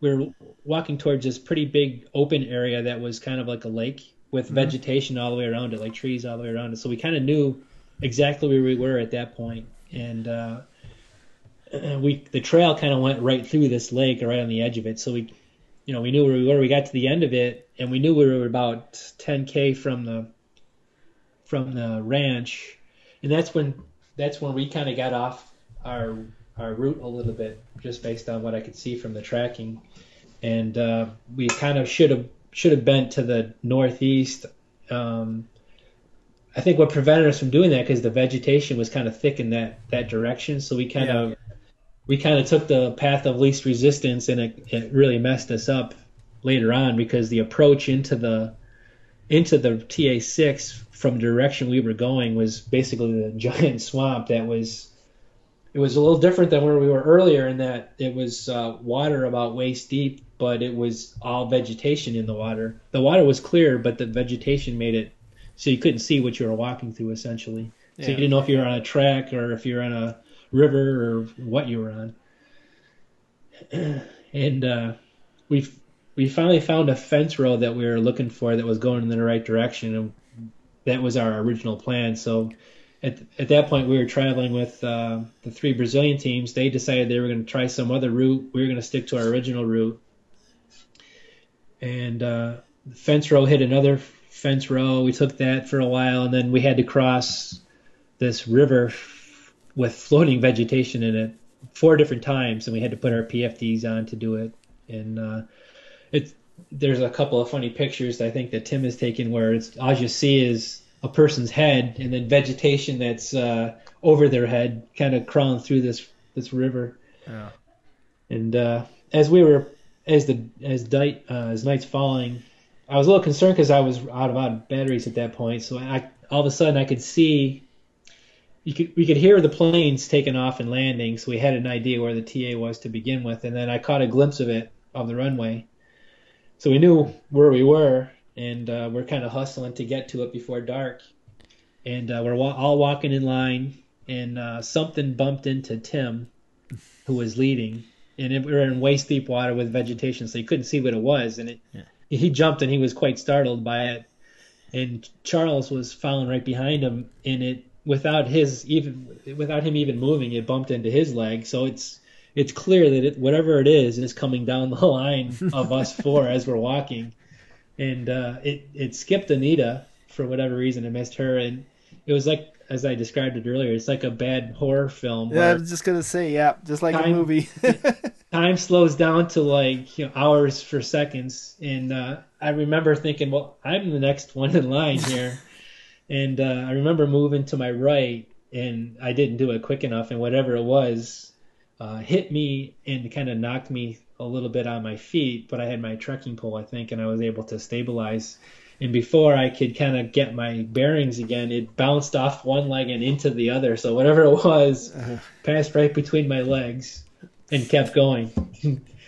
We were walking towards this pretty big open area that was kind of like a lake with mm-hmm. vegetation all the way around it, like trees all the way around it. So we kind of knew exactly where we were at that point, and uh, [CLEARS THROAT] we the trail kind of went right through this lake, right on the edge of it. So we, you know, we knew where we were. We got to the end of it, and we knew we were about 10k from the from the ranch, and that's when that's when we kind of got off our our route a little bit, just based on what I could see from the tracking, and uh, we kind of should have should have bent to the northeast. Um, I think what prevented us from doing that because the vegetation was kind of thick in that that direction, so we kind yeah. of we kind of took the path of least resistance, and it, it really messed us up later on because the approach into the into the TA6 from the direction we were going was basically the [LAUGHS] giant swamp that was it was a little different than where we were earlier in that it was uh, water about waist deep but it was all vegetation in the water. The water was clear, but the vegetation made it so you couldn't see what you were walking through essentially. So yeah. you didn't know if you were on a track or if you're on a river or what you were on. [CLEARS THROAT] and uh, we we finally found a fence row that we were looking for that was going in the right direction, and that was our original plan. So at at that point, we were traveling with uh, the three Brazilian teams. They decided they were going to try some other route. We were going to stick to our original route and uh, fence row hit another fence row. We took that for a while, and then we had to cross this river with floating vegetation in it four different times, and we had to put our PFDs on to do it. And uh, it there's a couple of funny pictures I think that Tim has taken where it's all you see is a person's head and then vegetation that's uh, over their head, kind of crawling through this this river. Yeah. And uh, as we were as the as night uh, as night's falling, I was a little concerned because I was out of out of batteries at that point. So I all of a sudden I could see. You could, we could hear the planes taking off and landing, so we had an idea where the TA was to begin with, and then I caught a glimpse of it of the runway, so we knew where we were, and uh, we're kind of hustling to get to it before dark, and uh, we're wa- all walking in line, and uh, something bumped into Tim, who was leading, and we were in waist deep water with vegetation, so you couldn't see what it was. And it, yeah. he jumped, and he was quite startled by it. And Charles was following right behind him, and it without his even without him even moving, it bumped into his leg. So it's it's clear that it, whatever it is is coming down the [LAUGHS] line of us four as we're walking, and uh, it it skipped Anita for whatever reason. It missed her, and it was like as I described it earlier, it's like a bad horror film. Yeah, I was just gonna say, yeah, just like time, a movie. [LAUGHS] time slows down to like you know, hours for seconds, and uh, I remember thinking, well, I'm the next one in line here, [LAUGHS] and uh, I remember moving to my right, and I didn't do it quick enough, and whatever it was, uh, hit me and kind of knocked me a little bit on my feet, but I had my trekking pole, I think, and I was able to stabilize. And before I could kind of get my bearings again, it bounced off one leg and into the other. So whatever it was, [LAUGHS] uh-huh. passed right between my legs and kept going. [LAUGHS]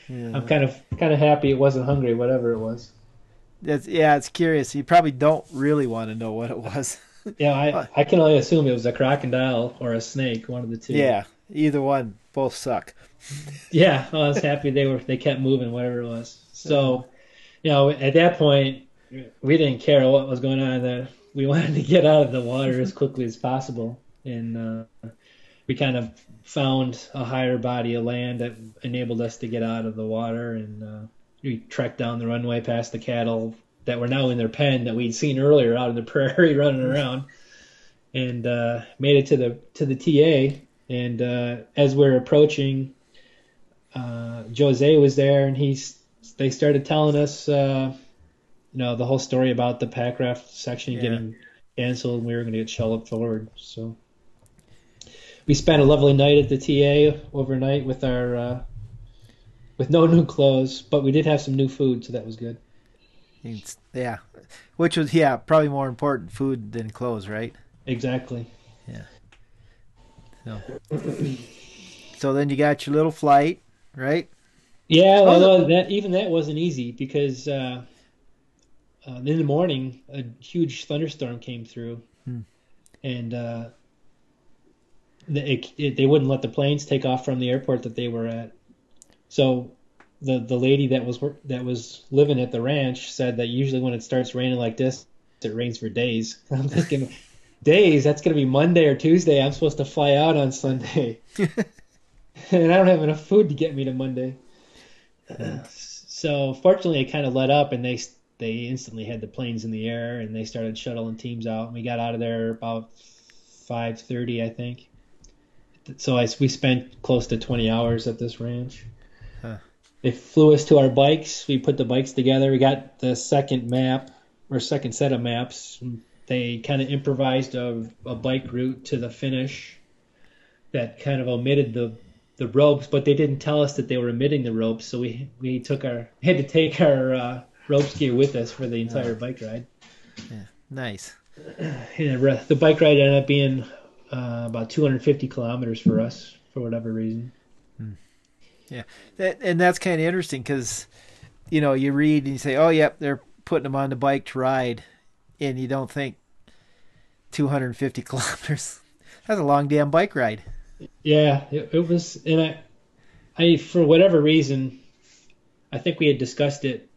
yeah. I'm kind of kind of happy it wasn't hungry, whatever it was. That's, yeah, it's curious. You probably don't really want to know what it was. yeah, I [LAUGHS] I can only assume it was a crocodile or a snake, one of the two. Yeah, either one, both suck. yeah, I was happy they were they kept moving, whatever it was. So, you know, at that point, we didn't care what was going on. That we wanted to get out of the water as quickly as possible, and uh, we kind of found a higher body of land that enabled us to get out of the water, and uh, we trekked down the runway past the cattle that were now in their pen that we'd seen earlier out in the [LAUGHS] prairie running around, and uh, made it to the to the TA. And uh, as we're approaching, uh, Jose was there, and he's they started telling us, uh, you know, the whole story about the Packraft section yeah. getting canceled, and we were going to get shelled up forward. So we spent a lovely night at the TA overnight with our uh, with no new clothes, but we did have some new food, so that was good. It's, yeah, which was yeah probably more important food than clothes, right? Exactly. Yeah. So, so then you got your little flight, right? Yeah, oh, although that even that wasn't easy because uh, uh, in the morning a huge thunderstorm came through, hmm. and uh, it, it, they wouldn't let the planes take off from the airport that they were at. So the the lady that was that was living at the ranch said that usually when it starts raining like this, it rains for days. [LAUGHS] I'm thinking, days? That's gonna be Monday or Tuesday. I'm supposed to fly out on Sunday, [LAUGHS] [LAUGHS] and I don't have enough food to get me to Monday. Uh, so fortunately, it kind of let up, and they they instantly had the planes in the air, and they started shuttling teams out. And we got out of there about 5:30, I think. So I, we spent close to 20 hours at this ranch. Huh. They flew us to our bikes. We put the bikes together. We got the second map or second set of maps. They kind of improvised a, a bike route to the finish that kind of omitted the the ropes, but they didn't tell us that they were omitting the ropes. So we we took our [LAUGHS] had to take our uh, ropes gear with us for the entire bike ride. Yeah, nice. [CLEARS THROAT] Yeah, the bike ride ended up being uh, about 250 kilometers for us for whatever reason. Hmm. Yeah, that, and that's kind of interesting because you know you read and you say, "Oh, yep, they're putting them on the bike to ride," and you don't think 250 [LAUGHS] kilometers. That's a long damn bike ride. Yeah, it, it was, and I, I for whatever reason, I think we had discussed it.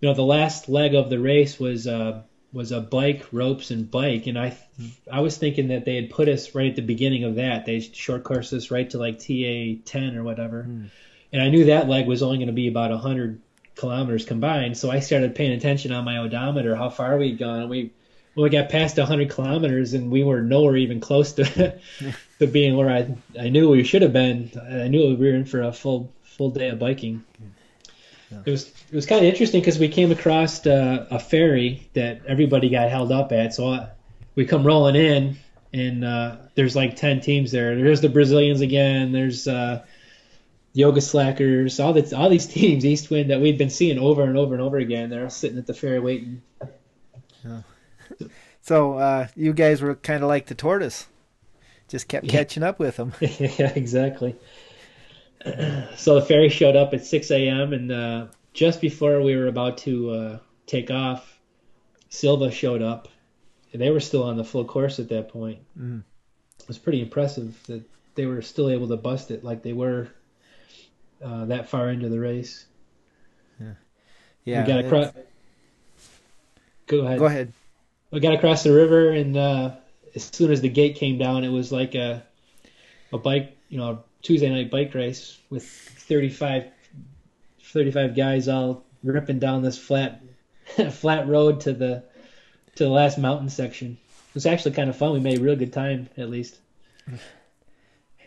You know, the last leg of the race was uh, was a bike, ropes, and bike, and I I was thinking that they had put us right at the beginning of that. They short course us right to like TA ten or whatever, hmm. and I knew that leg was only going to be about hundred kilometers combined. So I started paying attention on my odometer how far we'd gone. We well, we got past 100 kilometers and we were nowhere even close to [LAUGHS] to being where I I knew we should have been. I knew we were in for a full full day of biking. Yeah. It was it was kind of interesting because we came across uh, a ferry that everybody got held up at. So I, we come rolling in, and uh, there's like ten teams there. There's the Brazilians again. There's uh, Yoga Slackers. All all these [LAUGHS] teams, East Wind that we'd been seeing over and over and over again. They're all sitting at the ferry waiting. Yeah. So uh, you guys were kind of like the tortoise, just kept catching up with them. [LAUGHS] yeah, exactly. [CLEARS THROAT] so the ferry showed up at 6 a.m. and uh, just before we were about to uh, take off, Silva showed up. They were still on the full course at that point. Mm. It was pretty impressive that they were still able to bust it like they were uh, that far into the race. Yeah, yeah. We got across. Go ahead. Go ahead. We got across the river, and uh, as soon as the gate came down, it was like a a bike, you know, Tuesday night bike race with 35, 35 guys all ripping down this flat [LAUGHS] flat road to the to the last mountain section. It was actually kind of fun. We made a real good time, at least. [LAUGHS]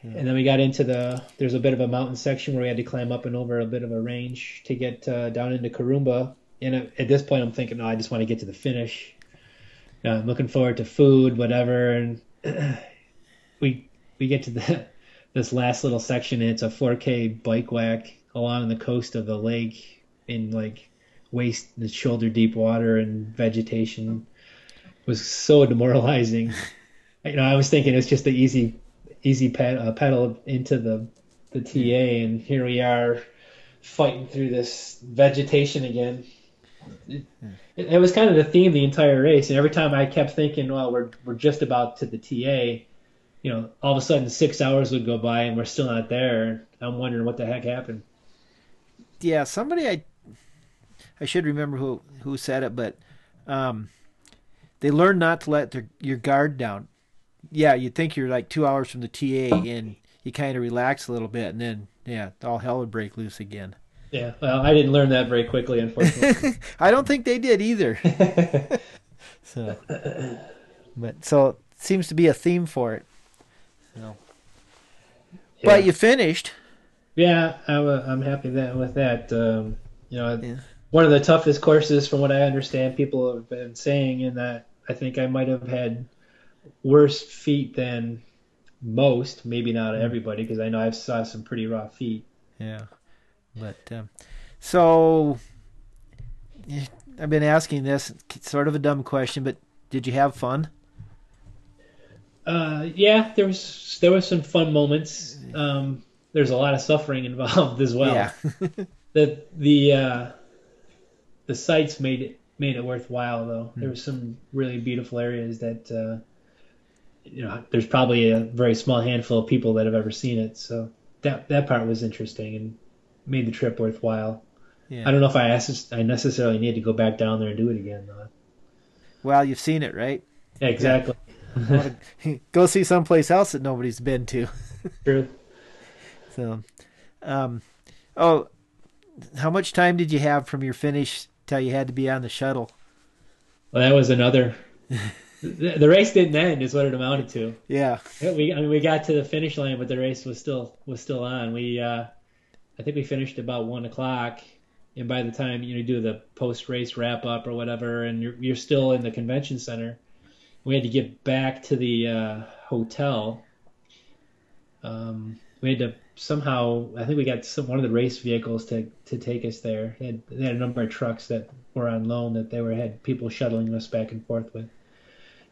Yeah. And then we got into the there's a bit of a mountain section where we had to climb up and over a bit of a range to get uh, down into Corumbá. And at this point, I'm thinking, no, I just want to get to the finish. Uh, I'm looking forward to food, whatever. And [CLEARS THROAT] we we get to the [LAUGHS] this last little section. It's a 4K bike whack along the coast of the lake in like waist the shoulder deep water and vegetation was so demoralizing. [LAUGHS] you know, I was thinking it's just the easy easy ped- uh, pedal into the the TA, and here we are fighting through this vegetation again. It, it, was kind of the theme the entire race, and every time I kept thinking, well, we're we're just about to the TA, you know, all of a sudden six hours would go by and we're still not there. I'm wondering what the heck happened. Yeah, somebody I I should remember who who said it, but um, they learn not to let their, your guard down. Yeah, you'd think you're like two hours from the TA and you kind of relax a little bit, and then yeah, all hell would break loose again. Yeah, well, I didn't learn that very quickly, unfortunately. [LAUGHS] I don't think they did either. [LAUGHS] so, but so it seems to be a theme for it. So. Yeah. But you finished. Yeah, I'm, uh, I'm happy that with that. Um, you know, yeah. one of the toughest courses, from what I understand, people have been saying, in that I think I might have had worse feet than most, maybe not mm. everybody, because I know I've saw some pretty raw feet. Yeah, but um, so I've been asking this sort of a dumb question, but did you have fun? Uh, yeah, there was there was some fun moments. Um, there's a lot of suffering [LAUGHS] involved as well. Yeah. [LAUGHS] the the uh, the sights made it made it worthwhile though. There hmm. were some really beautiful areas that uh, you know there's probably a very small handful of people that have ever seen it. So that that part was interesting and made the trip worthwhile. Yeah. I don't know if I I necessarily need to go back down there and do it again though. Well, you've seen it, right? Yeah, exactly. [LAUGHS] Go see someplace else that nobody's been to. [LAUGHS] True. So, um, oh, how much time did you have from your finish till you had to be on the shuttle? Well, that was another. [LAUGHS] the, the race didn't end, is what it amounted to. Yeah. We I mean we got to the finish line, but the race was still was still on. We uh, I think we finished about one o'clock, and by the time you know, do the post race wrap up or whatever, and you're you're still in the convention center. We had to get back to the uh, hotel. Um, we had to somehow I think we got some one of the race vehicles to to take us there. They had, they had a number of trucks that were on loan that they were had people shuttling us back and forth with.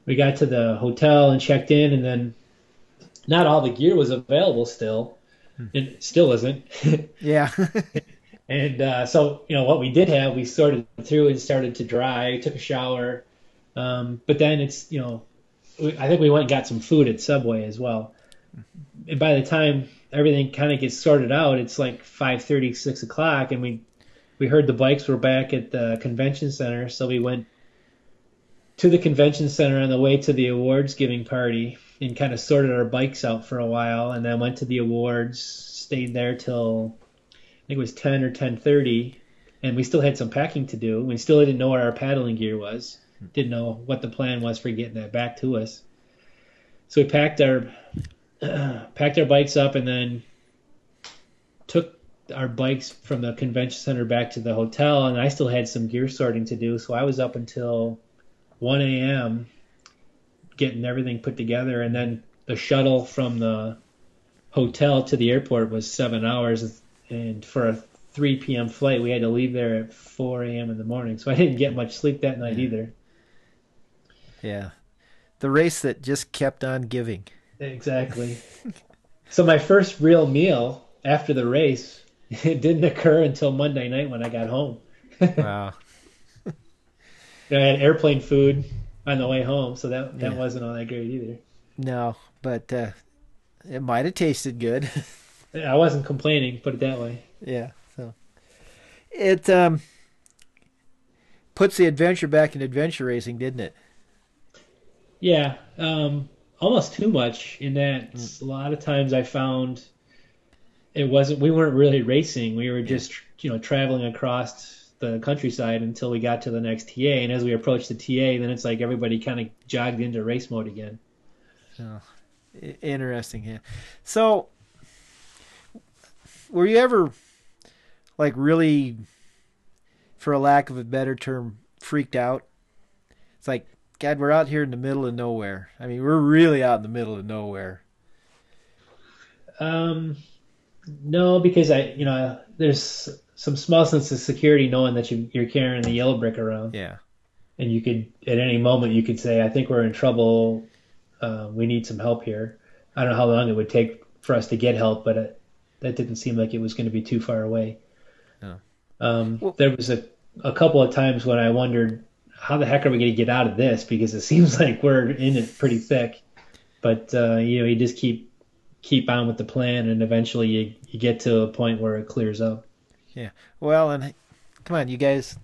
We got to the hotel and checked in, and then not all the gear was available still, hmm. and it still isn't. [LAUGHS] yeah. [LAUGHS] and uh, so you know what we did have, we sorted through and started to dry. Took a shower, um, but then it's you know, I think we went and got some food at Subway as well. And by the time everything kind of gets sorted out, it's like five thirty, six o'clock, and we we heard the bikes were back at the convention center, so we went to the convention center on the way to the awards giving party and kind of sorted our bikes out for a while, and then went to the awards, stayed there till I think it was ten or ten thirty, and we still had some packing to do. We still didn't know where our paddling gear was, didn't know what the plan was for getting that back to us. So we packed our [CLEARS THROAT] packed our bikes up and then took our bikes from the convention center back to the hotel and I still had some gear sorting to do so I was up until 1 a.m. getting everything put together and then the shuttle from the hotel to the airport was seven hours and for a 3 p.m. flight we had to leave there at 4 a.m. in the morning so I didn't get much sleep that night either yeah the race that just kept on giving Exactly. [LAUGHS] so my first real meal after the race [LAUGHS] it didn't occur until Monday night when I got home. [LAUGHS] wow. I had airplane food on the way home, so that that yeah. wasn't all that great either. No, but uh, it might have tasted good. [LAUGHS] I wasn't complaining, put it that way. Yeah. So it um puts the adventure back in adventure racing, didn't it? Yeah. Um almost too much in that mm. a lot of times I found it wasn't we weren't really racing we were just you know traveling across the countryside until we got to the next TA and as we approached the TA then it's like everybody kind of jogged into race mode again oh, interesting yeah so were you ever like really for a lack of a better term freaked out it's like God, we're out here in the middle of nowhere. I mean, we're really out in the middle of nowhere. Um, No, because I, you know, there's some small sense of security knowing that you, you're carrying the yellow brick around. Yeah. And you could, at any moment, you could say, I think we're in trouble. Uh, we need some help here. I don't know how long it would take for us to get help, but it, that didn't seem like it was going to be too far away. No. Um, well, there was a, a couple of times when I wondered, how the heck are we going to get out of this? Because it [LAUGHS] seems like we're in it pretty thick. But, uh, you know, you just keep keep on with the plan, and eventually you, you get to a point where it clears up. Yeah. Well, and come on, you guys,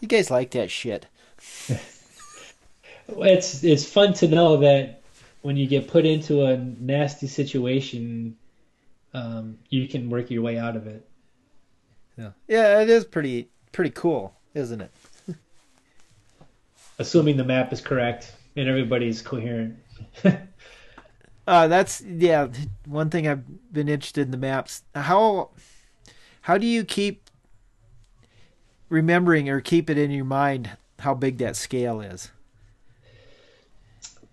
you guys like that shit. [LAUGHS] it's it's fun to know that when you get put into a nasty situation, um, you can work your way out of it. Yeah. Yeah, it is pretty pretty cool, isn't it? Assuming the map is correct and everybody's coherent. [LAUGHS] Uh, that's yeah. One thing I've been interested in the maps. How how do you keep remembering or keep it in your mind how big that scale is?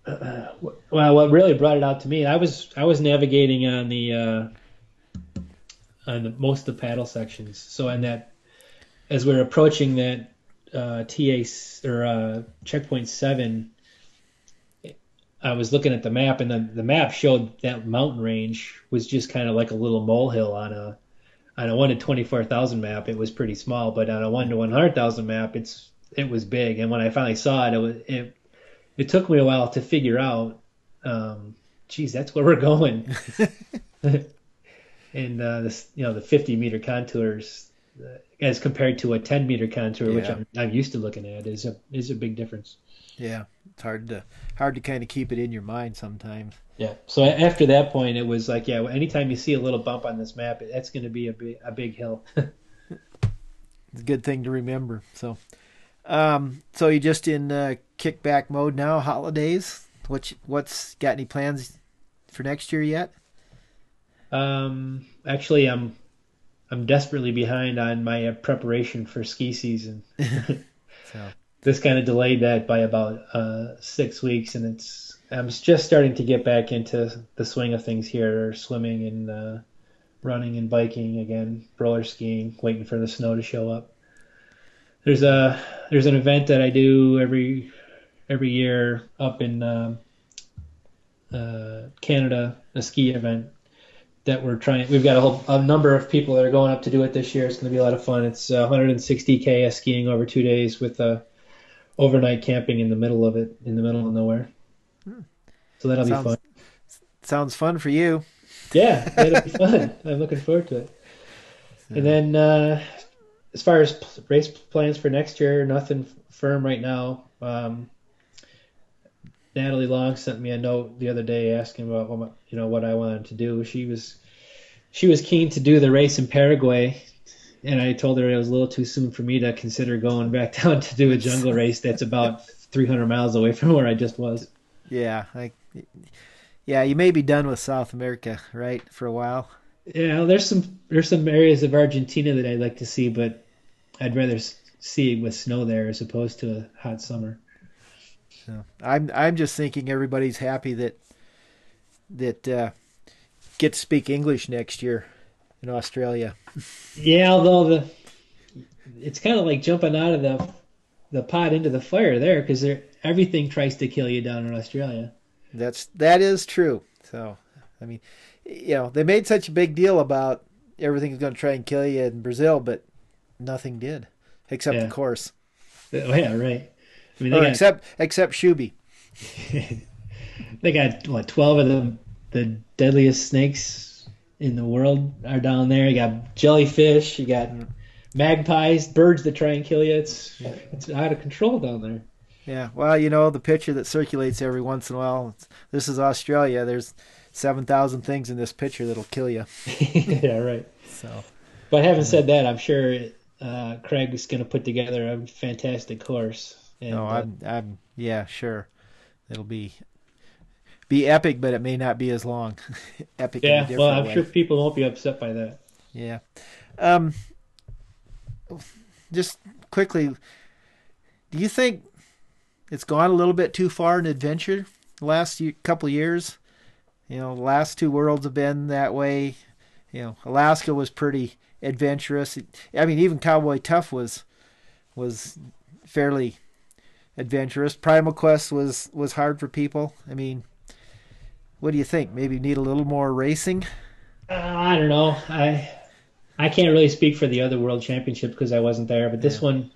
Uh, well, what really brought it out to me, I was I was navigating on the uh, on the, most of the paddle sections. So in that, as we're approaching that uh, TA or uh, checkpoint seven, I was looking at the map, and the, the map showed that mountain range was just kind of like a little molehill on a on a one to twenty four thousand map. It was pretty small, but on a one to one hundred thousand map, it's it was big. And when I finally saw it, it was it. It took me a while to figure out. Um, geez, that's where we're going. [LAUGHS] and uh, this, you know, the fifty meter contours uh, as compared to a ten meter contour, yeah. which I'm, I'm used to looking at, is a is a big difference. Yeah, it's hard to hard to kind of keep it in your mind sometimes. Yeah. So after that point, it was like, yeah, anytime you see a little bump on this map, that's going to be a big a big hill. [LAUGHS] it's a good thing to remember. So, um, so you just in uh, kickback mode now? Holidays? What what's got any plans for next year yet? Um, actually, I'm I'm desperately behind on my uh, preparation for ski season. [LAUGHS] [LAUGHS] so this kind of delayed that by about uh, six weeks, and it's I'm just starting to get back into the swing of things here, swimming and uh, running and biking again, roller skiing, waiting for the snow to show up. There's a there's an event that I do every every year up in uh, uh, Canada, a ski event that we're trying. We've got a whole a number of people that are going up to do it this year. It's going to be a lot of fun. It's 160k skiing over two days with a overnight camping in the middle of it, in the middle of nowhere. Hmm. So that'll sounds, be fun. Sounds fun for you. Yeah, that'll be fun. [LAUGHS] I'm looking forward to it. And then, uh, as far as race plans for next year, nothing firm right now. Um, Natalie Long sent me a note the other day asking about what you know what I wanted to do. She was she was keen to do the race in Paraguay and I told her it was a little too soon for me to consider going back [LAUGHS] down to do a jungle [LAUGHS] race that's about 300 miles away from where I just was. Yeah, like, yeah, you may be done with South America, right, for a while. Yeah, there's some there's some areas of Argentina that I'd like to see, but I'd rather see it with snow there as opposed to a hot summer. So I'm I'm just thinking everybody's happy that that uh, get to speak English next year in Australia. Yeah, although the it's kind of like jumping out of the the pot into the fire there because everything tries to kill you down in Australia. That's that is true. So, I mean, you know, they made such a big deal about everything's going to try and kill you in Brazil, but nothing did, except yeah. the course. Oh yeah, right. I mean, got, except except Shubi. [LAUGHS] they got what twelve of the the deadliest snakes in the world are down there. You got jellyfish, you got magpies, birds that try and kill you. It's it's out of control down there. Yeah, well, you know the picture that circulates every once in a while. This is Australia. There's seven thousand things in this picture that'll kill you. [LAUGHS] yeah, right. So, but having said that, I'm sure uh, Craig is going to put together a fantastic course. And, no, I'm, uh, I'm, yeah, sure. It'll be be epic, but it may not be as long. [LAUGHS] epic. Yeah, well, I'm way. sure people won't be upset by that. Yeah. Um, just quickly, do you think it's gone a little bit too far in adventure the last couple years? You know, the last two worlds have been that way. you know, Alaska was pretty adventurous. I mean, even Cowboy Tough was was fairly adventurous. Primal Quest was was hard for people. I mean, what do you think? Maybe need a little more racing. Uh, I don't know. I I can't really speak for the other World Championships because I wasn't there, but this yeah. one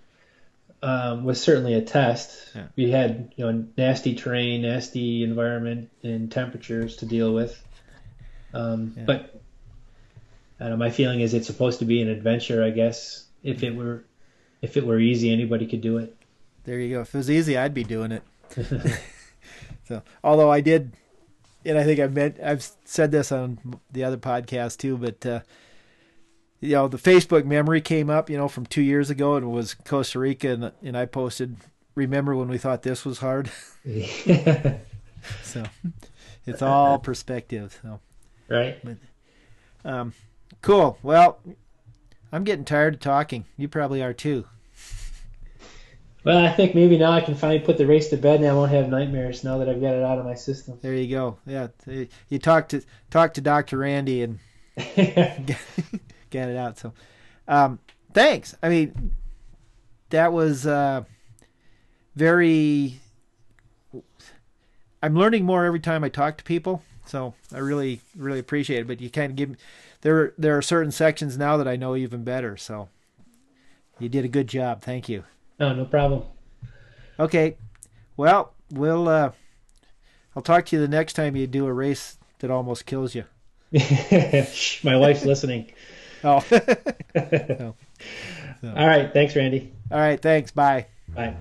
um, was certainly a test. Yeah. We had you know nasty terrain, nasty environment, and temperatures to deal with. Um, yeah. But know, my feeling is it's supposed to be an adventure. I guess if it were if it were easy, anybody could do it. There you go. If it was easy, I'd be doing it. [LAUGHS] [LAUGHS] so, although I did, and I think I've met, I've said this on the other podcast too, but uh, you know, the Facebook memory came up, you know, from two years ago, and it was Costa Rica, and and I posted, "Remember when we thought this was hard?" [LAUGHS] so, it's all [LAUGHS] perspective. So, right. But, um, cool. Well, I'm getting tired of talking. You probably are too. Well, I think maybe now I can finally put the race to bed, and I won't have nightmares now that I've got it out of my system. There you go. Yeah, you talk to talk to Doctor Randy and [LAUGHS] get it out. So, um, thanks. I mean, that was uh, very. I'm learning more every time I talk to people, so I really, really appreciate it. But you kind of give there. There are certain sections now that I know even better. So, you did a good job. Thank you. No, no problem. Okay, well, we'll. Uh, I'll talk to you the next time you do a race that almost kills you. [LAUGHS] My wife's listening. [LAUGHS] Oh. [LAUGHS] so. All right. Thanks, Randy. All right. Thanks. Bye. Bye.